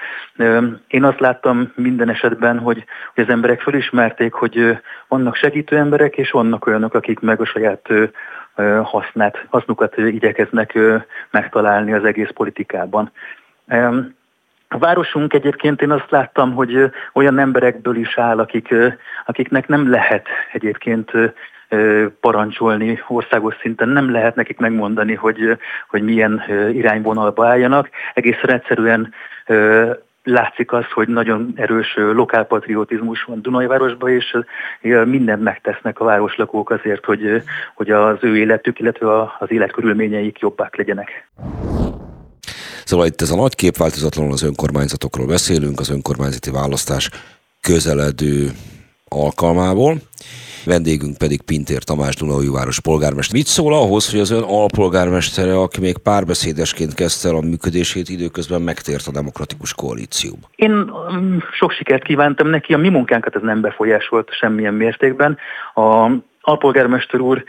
én azt láttam minden esetben, hogy, hogy az emberek felismerték, hogy vannak segítő emberek, és vannak olyanok, akik meg a saját hasznát, hasznukat igyekeznek megtalálni az egész politikában. A városunk egyébként én azt láttam, hogy olyan emberekből is áll, akik, akiknek nem lehet egyébként parancsolni országos szinten, nem lehet nekik megmondani, hogy, hogy milyen irányvonalba álljanak. Egészen egyszerűen látszik az, hogy nagyon erős lokálpatriotizmus van Dunajvárosban, és mindent megtesznek a városlakók azért, hogy, hogy az ő életük, illetve az életkörülményeik jobbak legyenek. Szóval itt ez a nagy kép változatlanul az önkormányzatokról beszélünk, az önkormányzati választás közeledő alkalmából. Vendégünk pedig Pintér Tamás város polgármester. Mit szól ahhoz, hogy az ön alpolgármestere, aki még párbeszédesként kezdte el a működését, időközben megtért a demokratikus koalícióba? Én um, sok sikert kívántam neki, a mi munkánkat ez nem befolyásolt semmilyen mértékben. A alpolgármester úr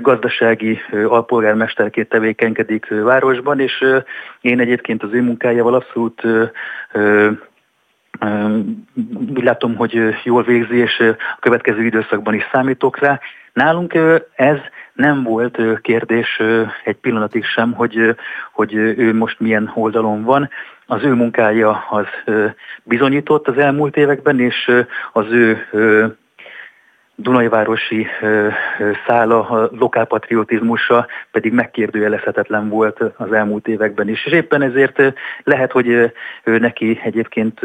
gazdasági alpolgármesterként tevékenykedik városban, és én egyébként az ő munkájával abszolút úgy látom, hogy jól végzi, és a következő időszakban is számítok rá. Nálunk ez nem volt kérdés egy pillanatig sem, hogy, hogy ő most milyen oldalon van. Az ő munkája az bizonyított az elmúlt években, és az ő Dunajvárosi szála, lokálpatriotizmusa pedig megkérdőjelezhetetlen volt az elmúlt években is. És éppen ezért lehet, hogy neki egyébként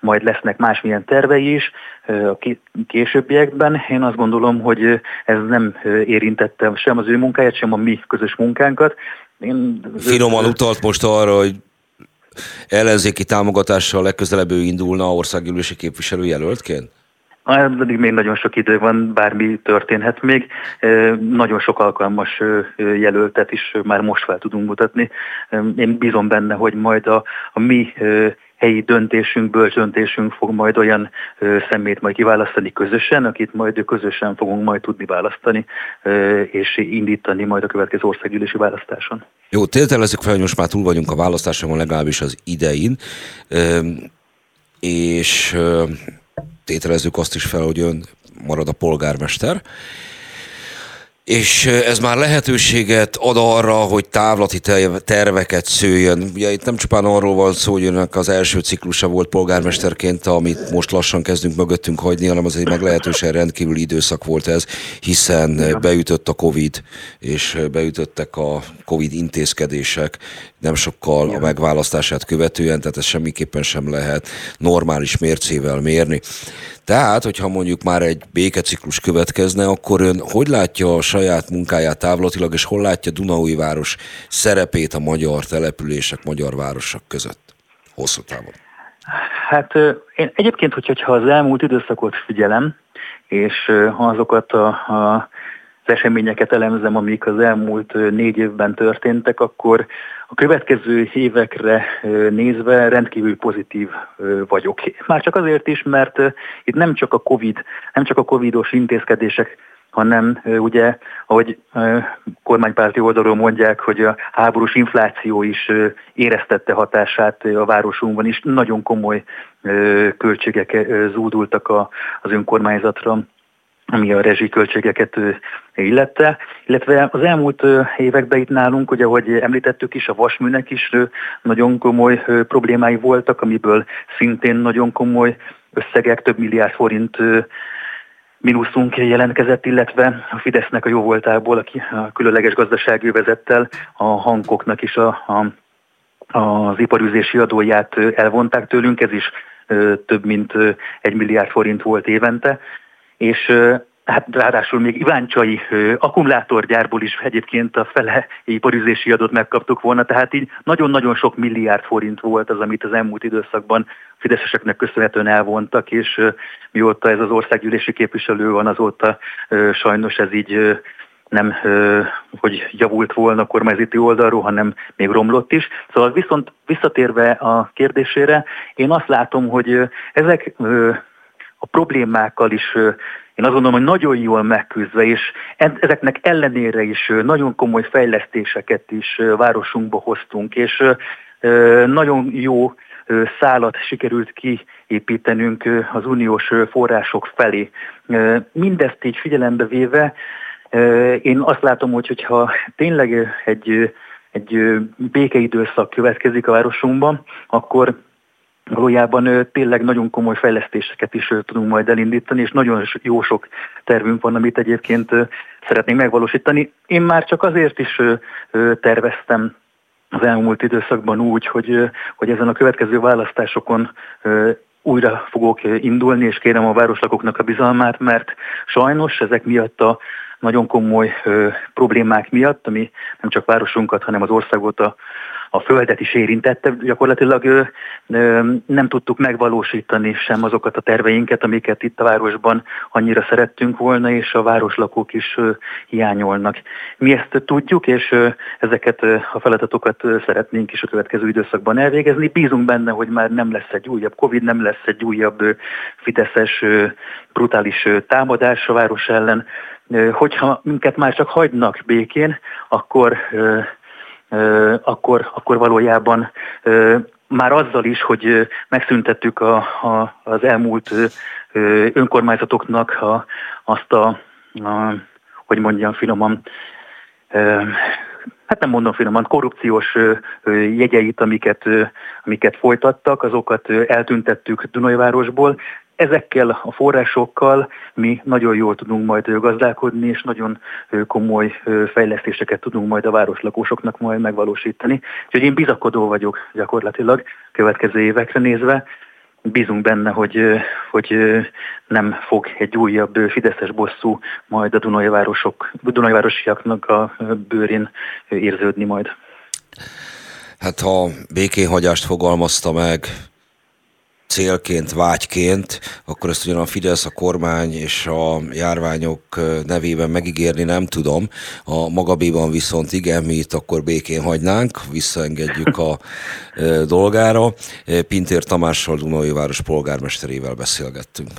majd lesznek másmilyen tervei is a későbbiekben. Én azt gondolom, hogy ez nem érintette sem az ő munkáját, sem a mi közös munkánkat. Én... Finoman utalt most arra, hogy ellenzéki támogatással legközelebb ő indulna országgyűlési képviselőjelöltként? Pedig még nagyon sok idő van, bármi történhet még. Nagyon sok alkalmas jelöltet is már most fel tudunk mutatni. Én bízom benne, hogy majd a, a mi helyi döntésünk, bölcs döntésünk fog majd olyan szemét majd kiválasztani közösen, akit majd közösen fogunk majd tudni választani, és indítani majd a következő országgyűlési választáson. Jó, tételezzük fel, hogy most már túl vagyunk a választáson, legalábbis az idején, és tételezzük azt is fel, hogy ön marad a polgármester, és ez már lehetőséget ad arra, hogy távlati terveket szőjön. Ugye itt nem csupán arról van szó, hogy önnek az első ciklusa volt polgármesterként, amit most lassan kezdünk mögöttünk hagyni, hanem az egy meglehetősen rendkívüli időszak volt ez, hiszen beütött a Covid, és beütöttek a Covid intézkedések nem sokkal a megválasztását követően, tehát ez semmiképpen sem lehet normális mércével mérni. Tehát, hogyha mondjuk már egy békeciklus következne, akkor ön hogy látja a saját munkáját távlatilag, és hol látja Dunaújváros szerepét a magyar települések, magyar városok között hosszú távon? Hát én egyébként, hogyha az elmúlt időszakot figyelem, és azokat a, a eseményeket elemzem, amik az elmúlt négy évben történtek, akkor a következő évekre nézve rendkívül pozitív vagyok. Már csak azért is, mert itt nem csak a COVID, nem csak a covidos intézkedések hanem ugye, ahogy kormánypárti oldalról mondják, hogy a háborús infláció is éreztette hatását a városunkban is, nagyon komoly költségek zúdultak az önkormányzatra ami a rezsiköltségeket illette, illetve az elmúlt években itt nálunk, ugye ahogy említettük is, a vasműnek is nagyon komoly problémái voltak, amiből szintén nagyon komoly összegek, több milliárd forint mínuszunk jelentkezett, illetve a Fidesznek a jó voltából, aki a különleges gazdasági vezettel a hankoknak is a, a, az iparüzési adóját elvonták tőlünk, ez is több mint egy milliárd forint volt évente és hát ráadásul még Iváncsai akkumulátorgyárból is egyébként a fele iparüzési adót megkaptuk volna, tehát így nagyon-nagyon sok milliárd forint volt az, amit az elmúlt időszakban fideszeseknek köszönhetően elvontak, és mióta ez az országgyűlési képviselő van, azóta sajnos ez így nem, hogy javult volna a kormányzati oldalról, hanem még romlott is. Szóval viszont visszatérve a kérdésére, én azt látom, hogy ezek a problémákkal is én azt gondolom, hogy nagyon jól megküzdve, és ezeknek ellenére is nagyon komoly fejlesztéseket is városunkba hoztunk, és nagyon jó szálat sikerült kiépítenünk az uniós források felé. Mindezt így figyelembe véve, én azt látom, hogy hogyha tényleg egy, egy békeidőszak következik a városunkban, akkor valójában tényleg nagyon komoly fejlesztéseket is tudunk majd elindítani, és nagyon jó sok tervünk van, amit egyébként szeretnénk megvalósítani. Én már csak azért is terveztem az elmúlt időszakban úgy, hogy, hogy ezen a következő választásokon újra fogok indulni, és kérem a városlakoknak a bizalmát, mert sajnos ezek miatt a nagyon komoly ö, problémák miatt, ami nem csak városunkat, hanem az országot a a földet is érintette, gyakorlatilag ö, ö, nem tudtuk megvalósítani sem azokat a terveinket, amiket itt a városban annyira szerettünk volna, és a városlakók is ö, hiányolnak. Mi ezt tudjuk, és ö, ezeket ö, a feladatokat ö, szeretnénk is a következő időszakban elvégezni. Bízunk benne, hogy már nem lesz egy újabb Covid, nem lesz egy újabb ö, fideszes ö, brutális ö, támadás a város ellen. Ö, hogyha minket már csak hagynak békén, akkor akkor, akkor valójában már azzal is, hogy megszüntettük a, a, az elmúlt önkormányzatoknak a, azt a, a, hogy mondjam finoman, hát nem mondom finoman, korrupciós jegyeit, amiket, amiket folytattak, azokat eltüntettük Dunajvárosból. Ezekkel a forrásokkal mi nagyon jól tudunk majd gazdálkodni, és nagyon komoly fejlesztéseket tudunk majd a városlakósoknak majd megvalósítani. Úgyhogy én bizakodó vagyok gyakorlatilag következő évekre nézve, bízunk benne, hogy, hogy nem fog egy újabb fideszes bosszú majd a Dunai, városok, Dunai városiaknak a bőrén érződni majd. Hát ha békénhagyást fogalmazta meg célként, vágyként, akkor ezt ugyan a Fidesz, a kormány és a járványok nevében megígérni nem tudom. A magabéban viszont igen, mi itt akkor békén hagynánk, visszaengedjük a dolgára. Pintér Tamással, Dunai város polgármesterével beszélgettünk.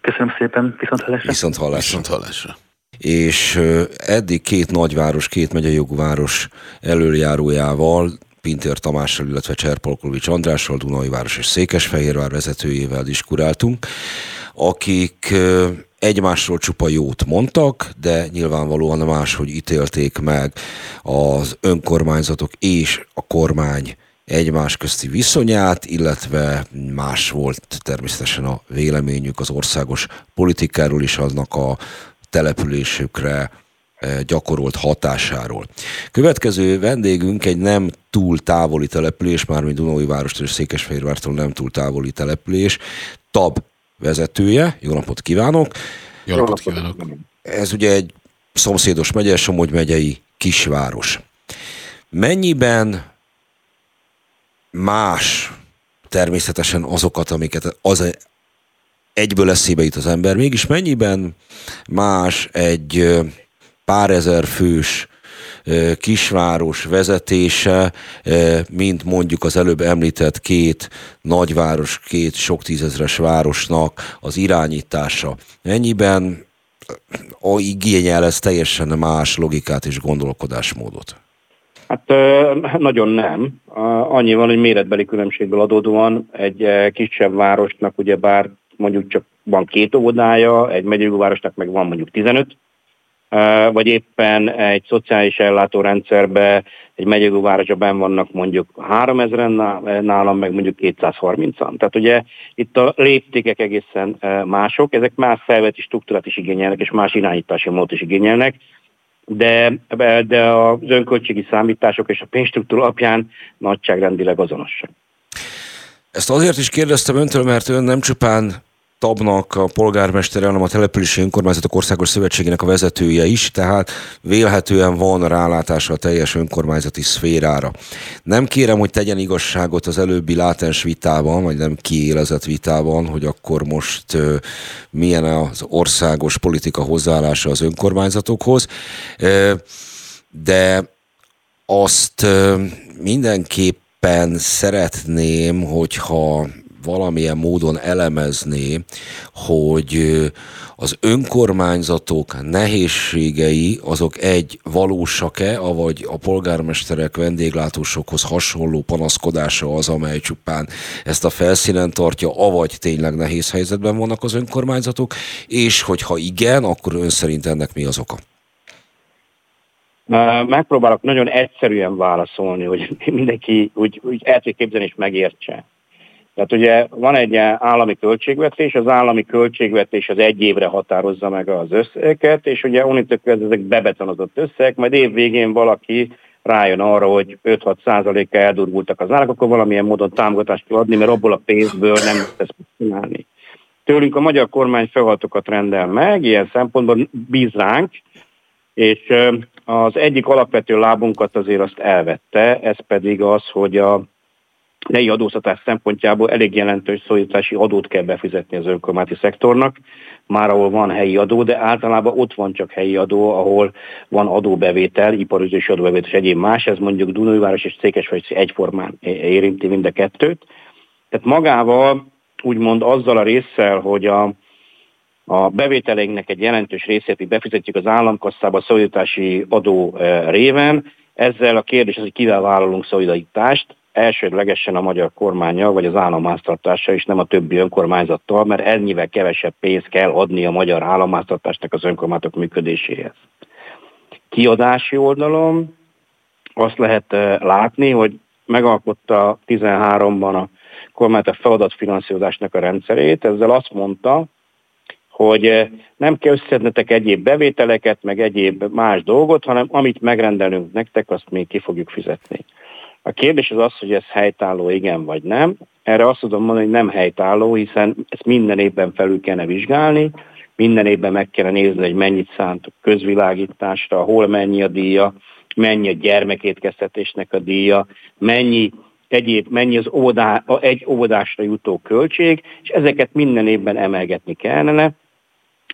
Köszönöm szépen, viszont hallásra. Viszont hallásra. Viszont hallásra. És eddig két nagyváros, két megyei jogváros elöljárójával Pintér Tamással, illetve Cserpolkovics Andrással, Dunajváros és Székesfehérvár vezetőjével diskuráltunk, akik egymásról csupa jót mondtak, de nyilvánvalóan máshogy ítélték meg az önkormányzatok és a kormány egymás közti viszonyát, illetve más volt természetesen a véleményük az országos politikáról is, annak a településükre gyakorolt hatásáról. Következő vendégünk egy nem túl távoli település, mármint Dunói Várostól és Székesfehérvártól nem túl távoli település, TAB vezetője. Jó napot kívánok! Jó napot kívánok! Ez ugye egy szomszédos megye, Somogy megyei kisváros. Mennyiben más természetesen azokat, amiket az egyből eszébe jut az ember, mégis mennyiben más egy pár ezer fős kisváros vezetése, mint mondjuk az előbb említett két nagyváros, két sok tízezres városnak az irányítása. Ennyiben igényel ez teljesen más logikát és gondolkodásmódot? Hát nagyon nem. Annyi van, hogy méretbeli különbségből adódóan egy kisebb városnak ugye bár mondjuk csak van két óvodája, egy megyei városnak meg van mondjuk 15, vagy éppen egy szociális ellátórendszerbe, egy megyegő városban vannak mondjuk 3000-en, nálam meg mondjuk 230-an. Tehát ugye itt a léptékek egészen mások, ezek más szervezeti struktúrát is igényelnek, és más irányítási módot is igényelnek, de, de az önköltségi számítások és a pénzstruktúra alapján nagyságrendileg azonosak. Ezt azért is kérdeztem öntől, mert ön nem csupán tabnak a polgármestere, hanem a Települési Önkormányzatok Országos Szövetségének a vezetője is, tehát vélhetően van rálátása a teljes önkormányzati szférára. Nem kérem, hogy tegyen igazságot az előbbi látens vitában, vagy nem kiélezett vitában, hogy akkor most milyen az országos politika hozzáállása az önkormányzatokhoz, de azt mindenképpen szeretném, hogyha valamilyen módon elemezni, hogy az önkormányzatok nehézségei azok egy valósak-e, avagy a polgármesterek vendéglátósokhoz hasonló panaszkodása az, amely csupán ezt a felszínen tartja, avagy tényleg nehéz helyzetben vannak az önkormányzatok, és hogyha igen, akkor ön szerint ennek mi az oka? Megpróbálok nagyon egyszerűen válaszolni, hogy mindenki úgy, úgy el képzelni és megértse. Tehát ugye van egy állami költségvetés, az állami költségvetés az egy évre határozza meg az összeget, és ugye kezdve ezek bebetonozott összegek, majd év végén valaki rájön arra, hogy 5-6 százaléka eldurvultak az árak, akkor valamilyen módon támogatást kell adni, mert abból a pénzből nem ezt csinálni. Tőlünk a magyar kormány felhatokat rendel meg, ilyen szempontból bíz ránk, és az egyik alapvető lábunkat azért azt elvette, ez pedig az, hogy a helyi adóztatás szempontjából elég jelentős szolidaritási adót kell befizetni az önkormányzati szektornak, már ahol van helyi adó, de általában ott van csak helyi adó, ahol van adóbevétel, iparüzési adóbevétel és egyéb más, ez mondjuk Dunajváros és Székesfehér egyformán érinti mind a kettőt. Tehát magával úgymond azzal a résszel, hogy a, a bevételeinknek egy jelentős részét befizetjük az államkasszába a szolidaritási adó eh, réven, ezzel a kérdés az, hogy kivel vállalunk szolidaritást, elsődlegesen a magyar kormánya vagy az államháztartása és nem a többi önkormányzattal, mert ennyivel kevesebb pénzt kell adni a magyar államháztartásnak az önkormányzatok működéséhez. Kiadási oldalon azt lehet eh, látni, hogy megalkotta 13-ban a kormányzat feladatfinanszírozásnak a rendszerét. Ezzel azt mondta, hogy nem kell összednetek egyéb bevételeket, meg egyéb más dolgot, hanem amit megrendelünk nektek, azt még ki fogjuk fizetni. A kérdés az az, hogy ez helytálló igen vagy nem. Erre azt tudom mondani, hogy nem helytálló, hiszen ezt minden évben felül kellene vizsgálni, minden évben meg kellene nézni, hogy mennyit szántuk közvilágításra, hol mennyi a díja, mennyi a gyermekétkeztetésnek a díja, mennyi egyéb, mennyi az óvodá, egy óvodásra jutó költség, és ezeket minden évben emelgetni kellene,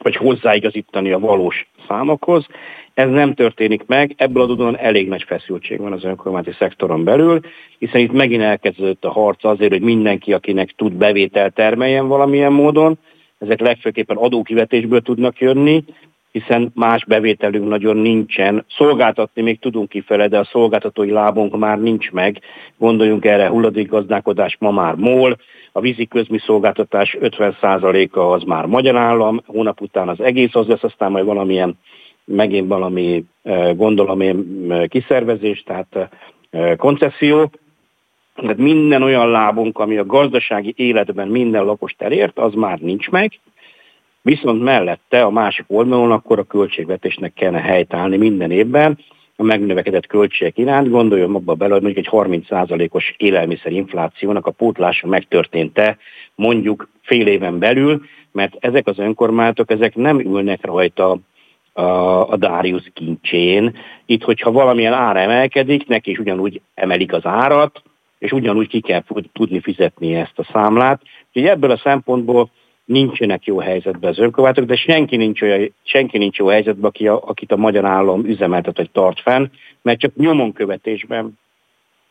vagy hozzáigazítani a valós számokhoz. Ez nem történik meg, ebből adódóan elég nagy feszültség van az önkormányzati szektoron belül, hiszen itt megint elkezdődött a harc azért, hogy mindenki, akinek tud bevétel termeljen valamilyen módon, ezek legfőképpen adókivetésből tudnak jönni, hiszen más bevételünk nagyon nincsen. Szolgáltatni még tudunk kifele, de a szolgáltatói lábunk már nincs meg. Gondoljunk erre, hulladékgazdálkodás ma már MOL, a vízi közmi szolgáltatás 50%-a az már magyar állam, hónap után az egész az lesz, aztán majd valamilyen, megint valami gondolom én kiszervezés, tehát koncesszió. Tehát minden olyan lábunk, ami a gazdasági életben minden lakost elért, az már nincs meg, Viszont mellette a másik oldalon akkor a költségvetésnek kellene helytállni minden évben, a megnövekedett költségek iránt, gondoljon abba bele, hogy mondjuk egy 30%-os élelmiszerinflációnak a pótlása megtörtént-e mondjuk fél éven belül, mert ezek az önkormányzatok, ezek nem ülnek rajta a, a Darius kincsén. Itt, hogyha valamilyen ára emelkedik, neki is ugyanúgy emelik az árat, és ugyanúgy ki kell tudni fizetni ezt a számlát. Úgyhogy ebből a szempontból nincsenek jó helyzetben az önkormányzatok, de senki nincs, olyan, senki nincs jó helyzetben, aki a, akit a magyar állam üzemeltet vagy tart fenn, mert csak nyomon követésben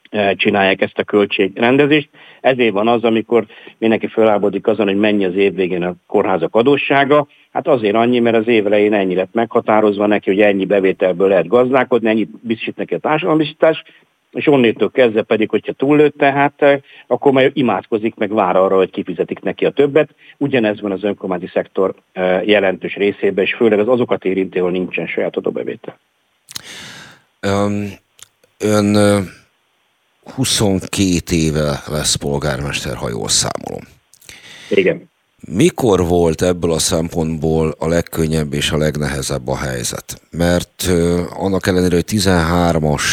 e, csinálják ezt a költségrendezést. Ezért van az, amikor mindenki felállbodik azon, hogy mennyi az év végén a kórházak adóssága. Hát azért annyi, mert az év elején ennyi lett meghatározva neki, hogy ennyi bevételből lehet gazdálkodni, ennyi biztosít neki a társadalombiztosítás, és onnétől kezdve pedig, hogyha túllőtte, hát eh, akkor majd imádkozik, meg vár arra, hogy kifizetik neki a többet. Ugyanez van az önkormányzati szektor eh, jelentős részében, és főleg az azokat érinti, ahol nincsen saját adóbevétel. Um, ön 22 éve lesz polgármester, ha jól számolom. Igen. Mikor volt ebből a szempontból a legkönnyebb és a legnehezebb a helyzet? Mert annak ellenére, hogy 13-as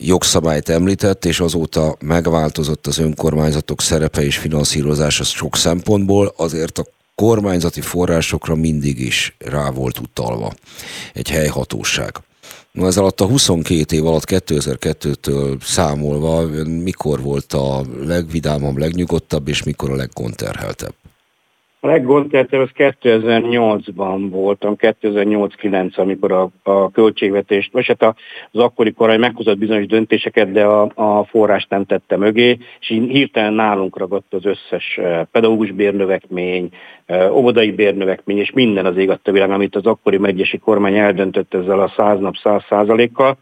jogszabályt említett, és azóta megváltozott az önkormányzatok szerepe és finanszírozása sok szempontból, azért a kormányzati forrásokra mindig is rá volt utalva egy helyhatóság. Na ez alatt a 22 év alatt 2002-től számolva mikor volt a legvidámabb, legnyugodtabb, és mikor a legkonterheltebb? A leggondoltabb az 2008-ban voltam, 2008-9, amikor a, a költségvetést, vagy hát az akkori korai meghozott bizonyos döntéseket, de a, a forrást nem tette mögé, és így hirtelen nálunk ragadt az összes eh, pedagógus bérnövekmény, eh, óvodai bérnövekmény, és minden az ég a világ, amit az akkori megyesi kormány eldöntött ezzel a száz nap száz százalékkal.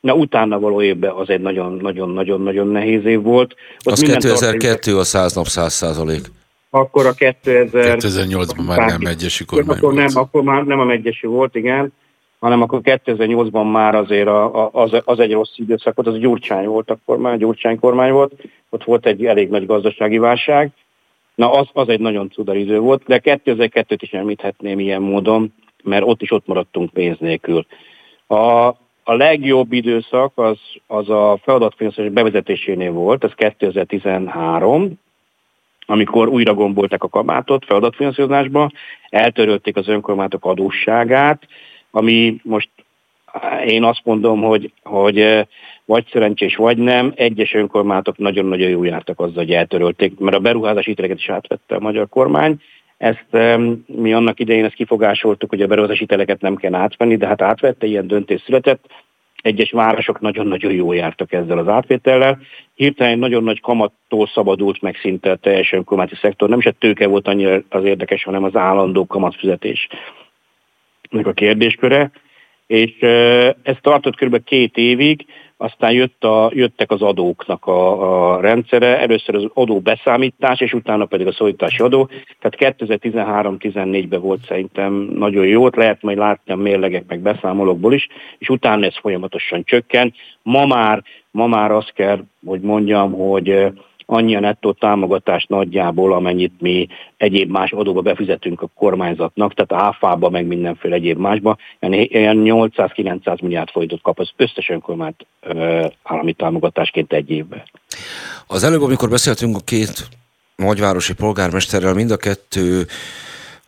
Na utána való évben az egy nagyon-nagyon-nagyon-nagyon nehéz év volt. Ott az 2002 a száz nap száz százalék akkor a 2000... 2008-ban már nem egyesi kormány akkor volt. Nem, akkor már nem a megyesi volt, igen, hanem akkor 2008-ban már azért a, a, az, az egy rossz időszak volt, az a Gyurcsány volt akkor már, Gyurcsány kormány volt, ott volt egy elég nagy gazdasági válság, na az, az egy nagyon cudar idő volt, de 2002-t is említhetném ilyen módon, mert ott is ott maradtunk pénz nélkül. A, a legjobb időszak az, az a feladatfinanszírozás bevezetésénél volt, ez 2013, amikor újra gombolták a kabátot feladatfinanszírozásba, eltörölték az önkormányzatok adósságát, ami most én azt mondom, hogy, hogy vagy szerencsés, vagy nem, egyes önkormányzatok nagyon-nagyon jó jártak azzal, hogy eltörölték, mert a beruházási hiteleket is átvette a magyar kormány. Ezt mi annak idején ezt kifogásoltuk, hogy a beruházási hiteleket nem kell átvenni, de hát átvette, ilyen döntés született egyes városok nagyon-nagyon jól jártak ezzel az átvétellel. Hirtelen nagyon nagy kamattól szabadult meg szinte a teljes önkormányzati szektor. Nem is a tőke volt annyira az érdekes, hanem az állandó kamatfizetés a kérdésköre. És ez tartott kb. két évig, aztán jött a, jöttek az adóknak a, a rendszere, először az adó beszámítás, és utána pedig a szólítási adó. Tehát 2013-14-ben volt szerintem nagyon jó, lehet majd látni a mérlegek meg beszámolókból is, és utána ez folyamatosan csökken. Ma már, ma már azt kell, hogy mondjam, hogy annyi a nettó támogatás nagyjából, amennyit mi egyéb más adóba befizetünk a kormányzatnak, tehát áfába, meg mindenféle egyéb másba, ilyen 800-900 milliárd forintot kap az összes önkormányt állami támogatásként egy évben. Az előbb, amikor beszéltünk a két nagyvárosi polgármesterrel, mind a kettő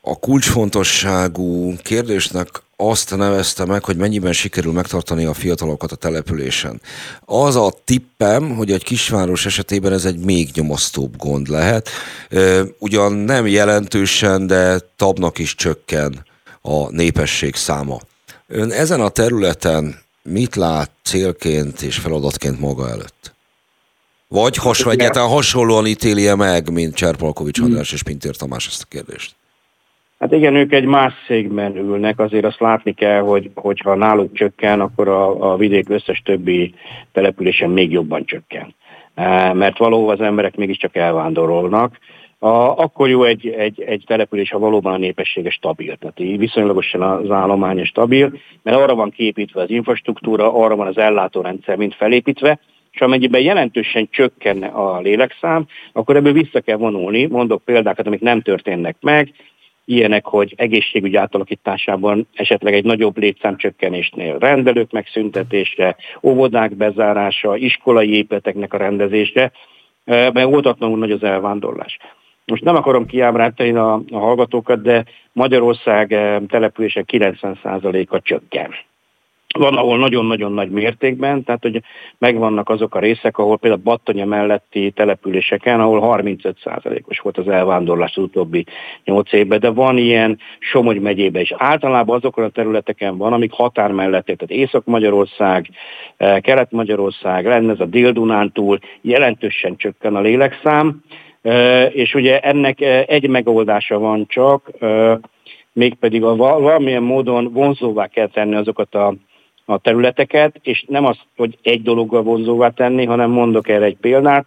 a kulcsfontosságú kérdésnek azt nevezte meg, hogy mennyiben sikerül megtartani a fiatalokat a településen. Az a tippem, hogy egy kisváros esetében ez egy még nyomasztóbb gond lehet. Ugyan nem jelentősen, de tabnak is csökken a népesség száma. Ön ezen a területen mit lát célként és feladatként maga előtt? Vagy hasonló, egyáltalán hasonlóan ítéli meg, mint Cserpalkovics András és Pintér Tamás ezt a kérdést? Hát igen, ők egy más szégben ülnek, azért azt látni kell, hogy hogyha náluk csökken, akkor a, a vidék összes többi településen még jobban csökken. E, mert valóban az emberek mégiscsak elvándorolnak. A, akkor jó egy, egy, egy település, ha valóban a népessége stabil, tehát viszonylagosan az állomány stabil, mert arra van képítve az infrastruktúra, arra van az ellátórendszer mind felépítve, és amennyiben jelentősen csökkenne a lélekszám, akkor ebből vissza kell vonulni. Mondok példákat, amik nem történnek meg, ilyenek, hogy egészségügy átalakításában esetleg egy nagyobb létszámcsökkenésnél rendelők megszüntetése, óvodák bezárása, iskolai épületeknek a rendezése, mert óvatatlanul nagy az elvándorlás. Most nem akarom kiábrántani a, a hallgatókat, de Magyarország települése 90%-a csökken van, ahol nagyon-nagyon nagy mértékben, tehát hogy megvannak azok a részek, ahol például Battanya melletti településeken, ahol 35%-os volt az elvándorlás az utóbbi 8 évben, de van ilyen Somogy megyében is. Általában azokon a területeken van, amik határ mellett, tehát Észak-Magyarország, eh, Kelet-Magyarország, lenne ez a Dél-Dunántúl, jelentősen csökken a lélekszám, eh, és ugye ennek eh, egy megoldása van csak, mégpedig a valamilyen módon vonzóvá kell tenni azokat a a területeket, és nem az, hogy egy dologgal vonzóvá tenni, hanem mondok erre egy példát,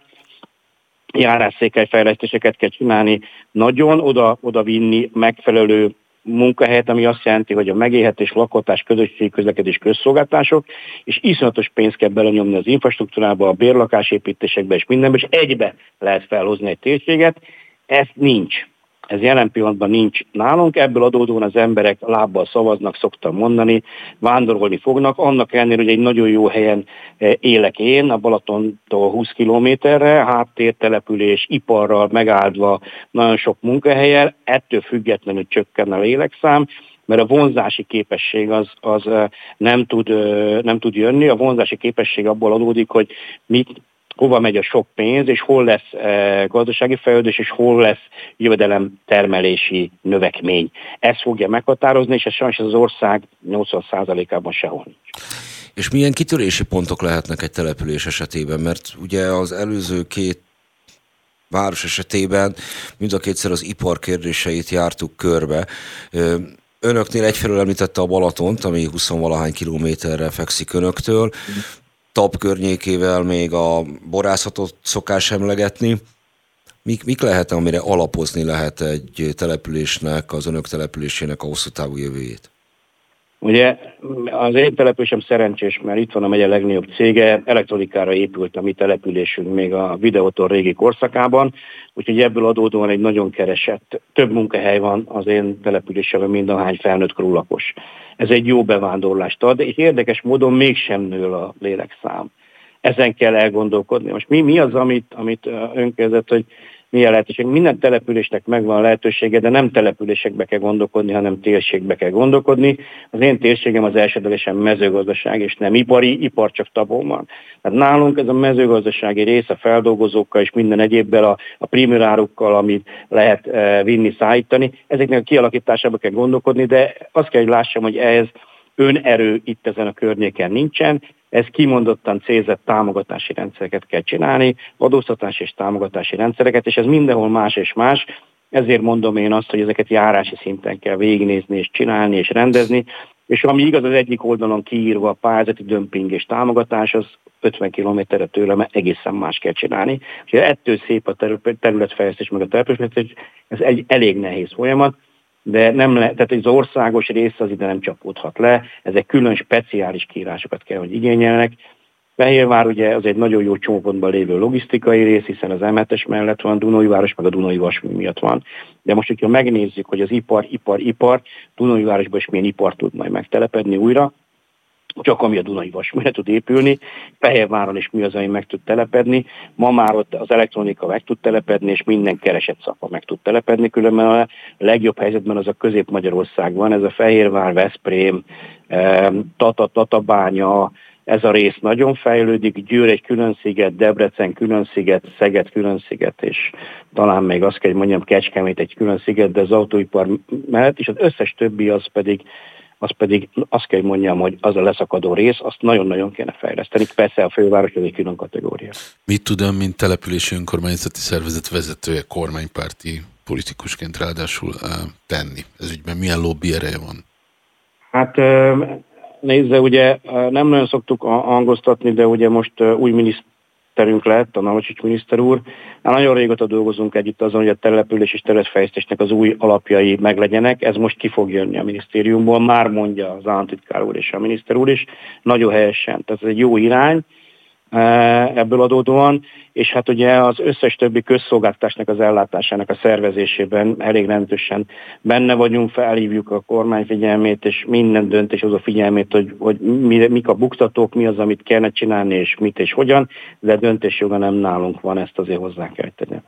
járásszékelyfejlesztéseket kell csinálni, nagyon oda, oda vinni megfelelő munkahelyet, ami azt jelenti, hogy a megélhetés, lakotás, közösségi közlekedés, közszolgáltások, és iszonyatos pénzt kell belenyomni az infrastruktúrába, a bérlakásépítésekbe és mindenbe, és egybe lehet felhozni egy térséget. Ez nincs. Ez jelen pillanatban nincs nálunk, ebből adódóan az emberek lábbal szavaznak, szoktam mondani, vándorolni fognak, annak ellenére, hogy egy nagyon jó helyen eh, élek én, a Balatontól 20 kilométerre, háttértelepülés, iparral megáldva, nagyon sok munkahelyel, ettől függetlenül csökken a lélekszám, mert a vonzási képesség az, az eh, nem, tud, eh, nem tud jönni. A vonzási képesség abból adódik, hogy mit hova megy a sok pénz, és hol lesz e, gazdasági fejlődés, és hol lesz jövedelem termelési növekmény. Ez fogja meghatározni, és ez sajnos az ország 80%-ában sehol nincs. És milyen kitörési pontok lehetnek egy település esetében? Mert ugye az előző két város esetében mind a kétszer az ipar kérdéseit jártuk körbe. Önöknél egyfelől említette a Balatont, ami 20-valahány kilométerre fekszik önöktől, TAP környékével még a borászatot szokás emlegetni. Mik, mik lehet, amire alapozni lehet egy településnek, az önök településének a hosszú távú jövőjét? Ugye az én településem szerencsés, mert itt van a megye legnagyobb cége, elektronikára épült a mi településünk még a videótól régi korszakában, úgyhogy ebből adódóan egy nagyon keresett, több munkahely van az én településemben, mind a hány felnőtt korú lakos. Ez egy jó bevándorlást ad, és érdekes módon mégsem nő a lélekszám. Ezen kell elgondolkodni. Most mi, mi az, amit, amit önkezett, hogy milyen lehetőség. Minden településnek megvan a lehetősége, de nem településekbe kell gondolkodni, hanem térségbe kell gondolkodni. Az én térségem az elsődlegesen mezőgazdaság, és nem ipari, ipar csak tabon van. Tehát nálunk ez a mezőgazdasági rész a feldolgozókkal és minden egyébbel, a, a primérárukkal, amit lehet e, vinni, szállítani, ezeknek a kialakításába kell gondolkodni, de azt kell, hogy lássam, hogy ez önerő itt ezen a környéken nincsen, ez kimondottan célzett támogatási rendszereket kell csinálni, adóztatási és támogatási rendszereket, és ez mindenhol más és más, ezért mondom én azt, hogy ezeket járási szinten kell végignézni és csinálni és rendezni, és ami igaz az egyik oldalon kiírva a pályázati dömping és támogatás, az 50 kilométerre tőlem egészen más kell csinálni. És ettől szép a területfejlesztés, meg a település, ez egy elég nehéz folyamat, de nem le, tehát az országos rész az ide nem csapódhat le, ezek külön speciális kiírásokat kell, hogy igényelnek, Fehérvár ugye az egy nagyon jó csomópontban lévő logisztikai rész, hiszen az M7-es mellett van, Dunai város meg a Dunai Vasmű miatt van. De most, hogyha megnézzük, hogy az ipar, ipar, ipar, Dunai városban is milyen ipar tud majd megtelepedni újra, csak ami a Dunai Vasműre tud épülni, Fehérváron is mi az, ami meg tud telepedni, ma már ott az elektronika meg tud telepedni, és minden keresett szapa meg tud telepedni, különben. A legjobb helyzetben az a Közép-Magyarország van, ez a Fehérvár, Veszprém, Tata, Tatabánya, ez a rész nagyon fejlődik, Győr egy külön sziget, Debrecen külön sziget, Szeged külön sziget, és talán még azt kell, hogy mondjam, Kecskemét egy külön sziget, de az autóipar mellett, és az összes többi az pedig az pedig azt kell, hogy mondjam, hogy az a leszakadó rész, azt nagyon-nagyon kéne fejleszteni. Persze a főváros egy külön kategória. Mit tud ön, mint települési önkormányzati szervezet vezetője, kormánypárti politikusként ráadásul tenni? Ez ügyben milyen lobby ereje van? Hát nézze, ugye nem nagyon szoktuk hangoztatni, de ugye most új miniszterünk lett, a Navacsics miniszter úr. Hát nagyon régóta dolgozunk együtt azon, hogy a település és területfejlesztésnek az új alapjai meglegyenek. Ez most ki fog jönni a minisztériumból, már mondja az államtitkár úr és a miniszter úr is, nagyon helyesen. Tehát ez egy jó irány, ebből adódóan, és hát ugye az összes többi közszolgáltatásnak az ellátásának a szervezésében elég rendősen benne vagyunk, felhívjuk a kormány figyelmét, és minden döntés az a figyelmét, hogy, hogy mi, mik a buktatók, mi az, amit kellene csinálni, és mit és hogyan, de döntésjoga nem nálunk van, ezt azért hozzá kell tenni.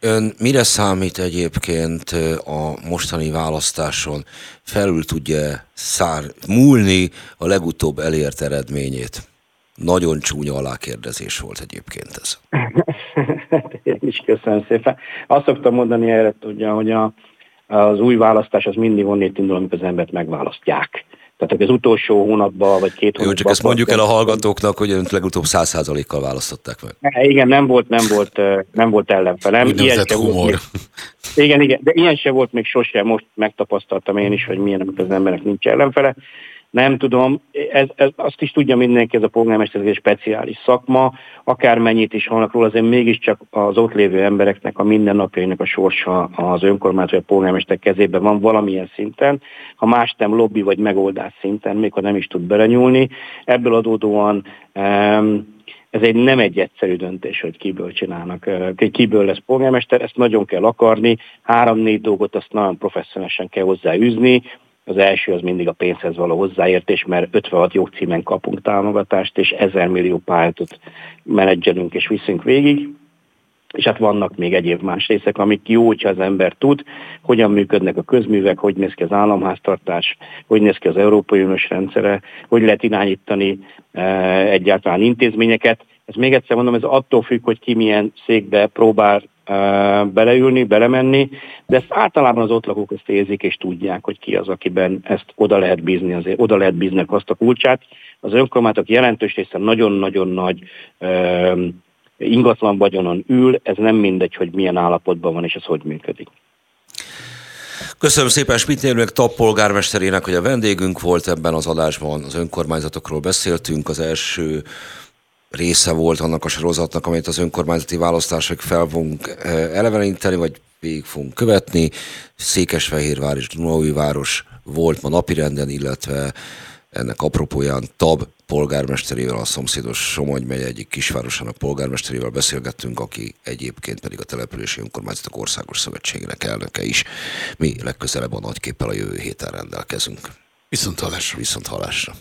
Ön mire számít egyébként a mostani választáson? Felül tudja szár, múlni a legutóbb elért eredményét? Nagyon csúnya alákérdezés volt egyébként ez. Én is köszönöm szépen. Azt szoktam mondani erre, tudja, hogy a, az új választás az mindig onnét indul, amikor az embert megválasztják. Tehát az utolsó hónapban, vagy két hónapban... Jó, csak ezt mondjuk el a hallgatóknak, hogy önt legutóbb száz százalékkal választották meg. Igen, nem volt, nem volt, nem volt ellenfelem. Ilyen humor. Volt még, igen, igen, de ilyen se volt még sose, most megtapasztaltam én is, hogy milyen, amikor az embernek nincs ellenfele nem tudom, ez, ez, azt is tudja mindenki, ez a polgármester egy speciális szakma, akármennyit is hallanak róla, azért mégiscsak az ott lévő embereknek a mindennapjainak a sorsa az önkormányzat vagy a polgármester kezében van valamilyen szinten, ha más nem lobby vagy megoldás szinten, még ha nem is tud belenyúlni. Ebből adódóan ez egy nem egy egyszerű döntés, hogy kiből csinálnak, kiből lesz polgármester, ezt nagyon kell akarni, három-négy dolgot azt nagyon professzionálisan kell hozzáűzni, az első az mindig a pénzhez való hozzáértés, mert 56 jogcímen kapunk támogatást, és 1000 millió pályátot menedzselünk és viszünk végig. És hát vannak még egyéb más részek, amik jó, hogyha az ember tud, hogyan működnek a közművek, hogy néz ki az államháztartás, hogy néz ki az Európai Uniós rendszere, hogy lehet irányítani e, egyáltalán intézményeket. Ez még egyszer mondom, ez attól függ, hogy ki milyen székbe próbál beleülni, belemenni, de ezt általában az ott lakók ezt érzik és tudják, hogy ki az, akiben ezt oda lehet bízni, azért oda lehet bízni azt a kulcsát. Az önkormányzatok jelentős része nagyon-nagyon nagy ingatlan vagyonon ül, ez nem mindegy, hogy milyen állapotban van és ez hogy működik. Köszönöm szépen Spitnérnek, TAP polgármesterének, hogy a vendégünk volt ebben az adásban. Az önkormányzatokról beszéltünk. Az első része volt annak a sorozatnak, amelyet az önkormányzati választások fel fogunk eh, eleveníteni, vagy végig fogunk követni. Székesfehérvár és város volt ma napirenden, illetve ennek apropóján Tab polgármesterével, a szomszédos Somogy megy egyik kisvárosának polgármesterével beszélgettünk, aki egyébként pedig a Települési Önkormányzatok Országos Szövetségének elnöke is. Mi legközelebb a nagyképpel a jövő héten rendelkezünk. Viszont hallásra. Viszont hallásra.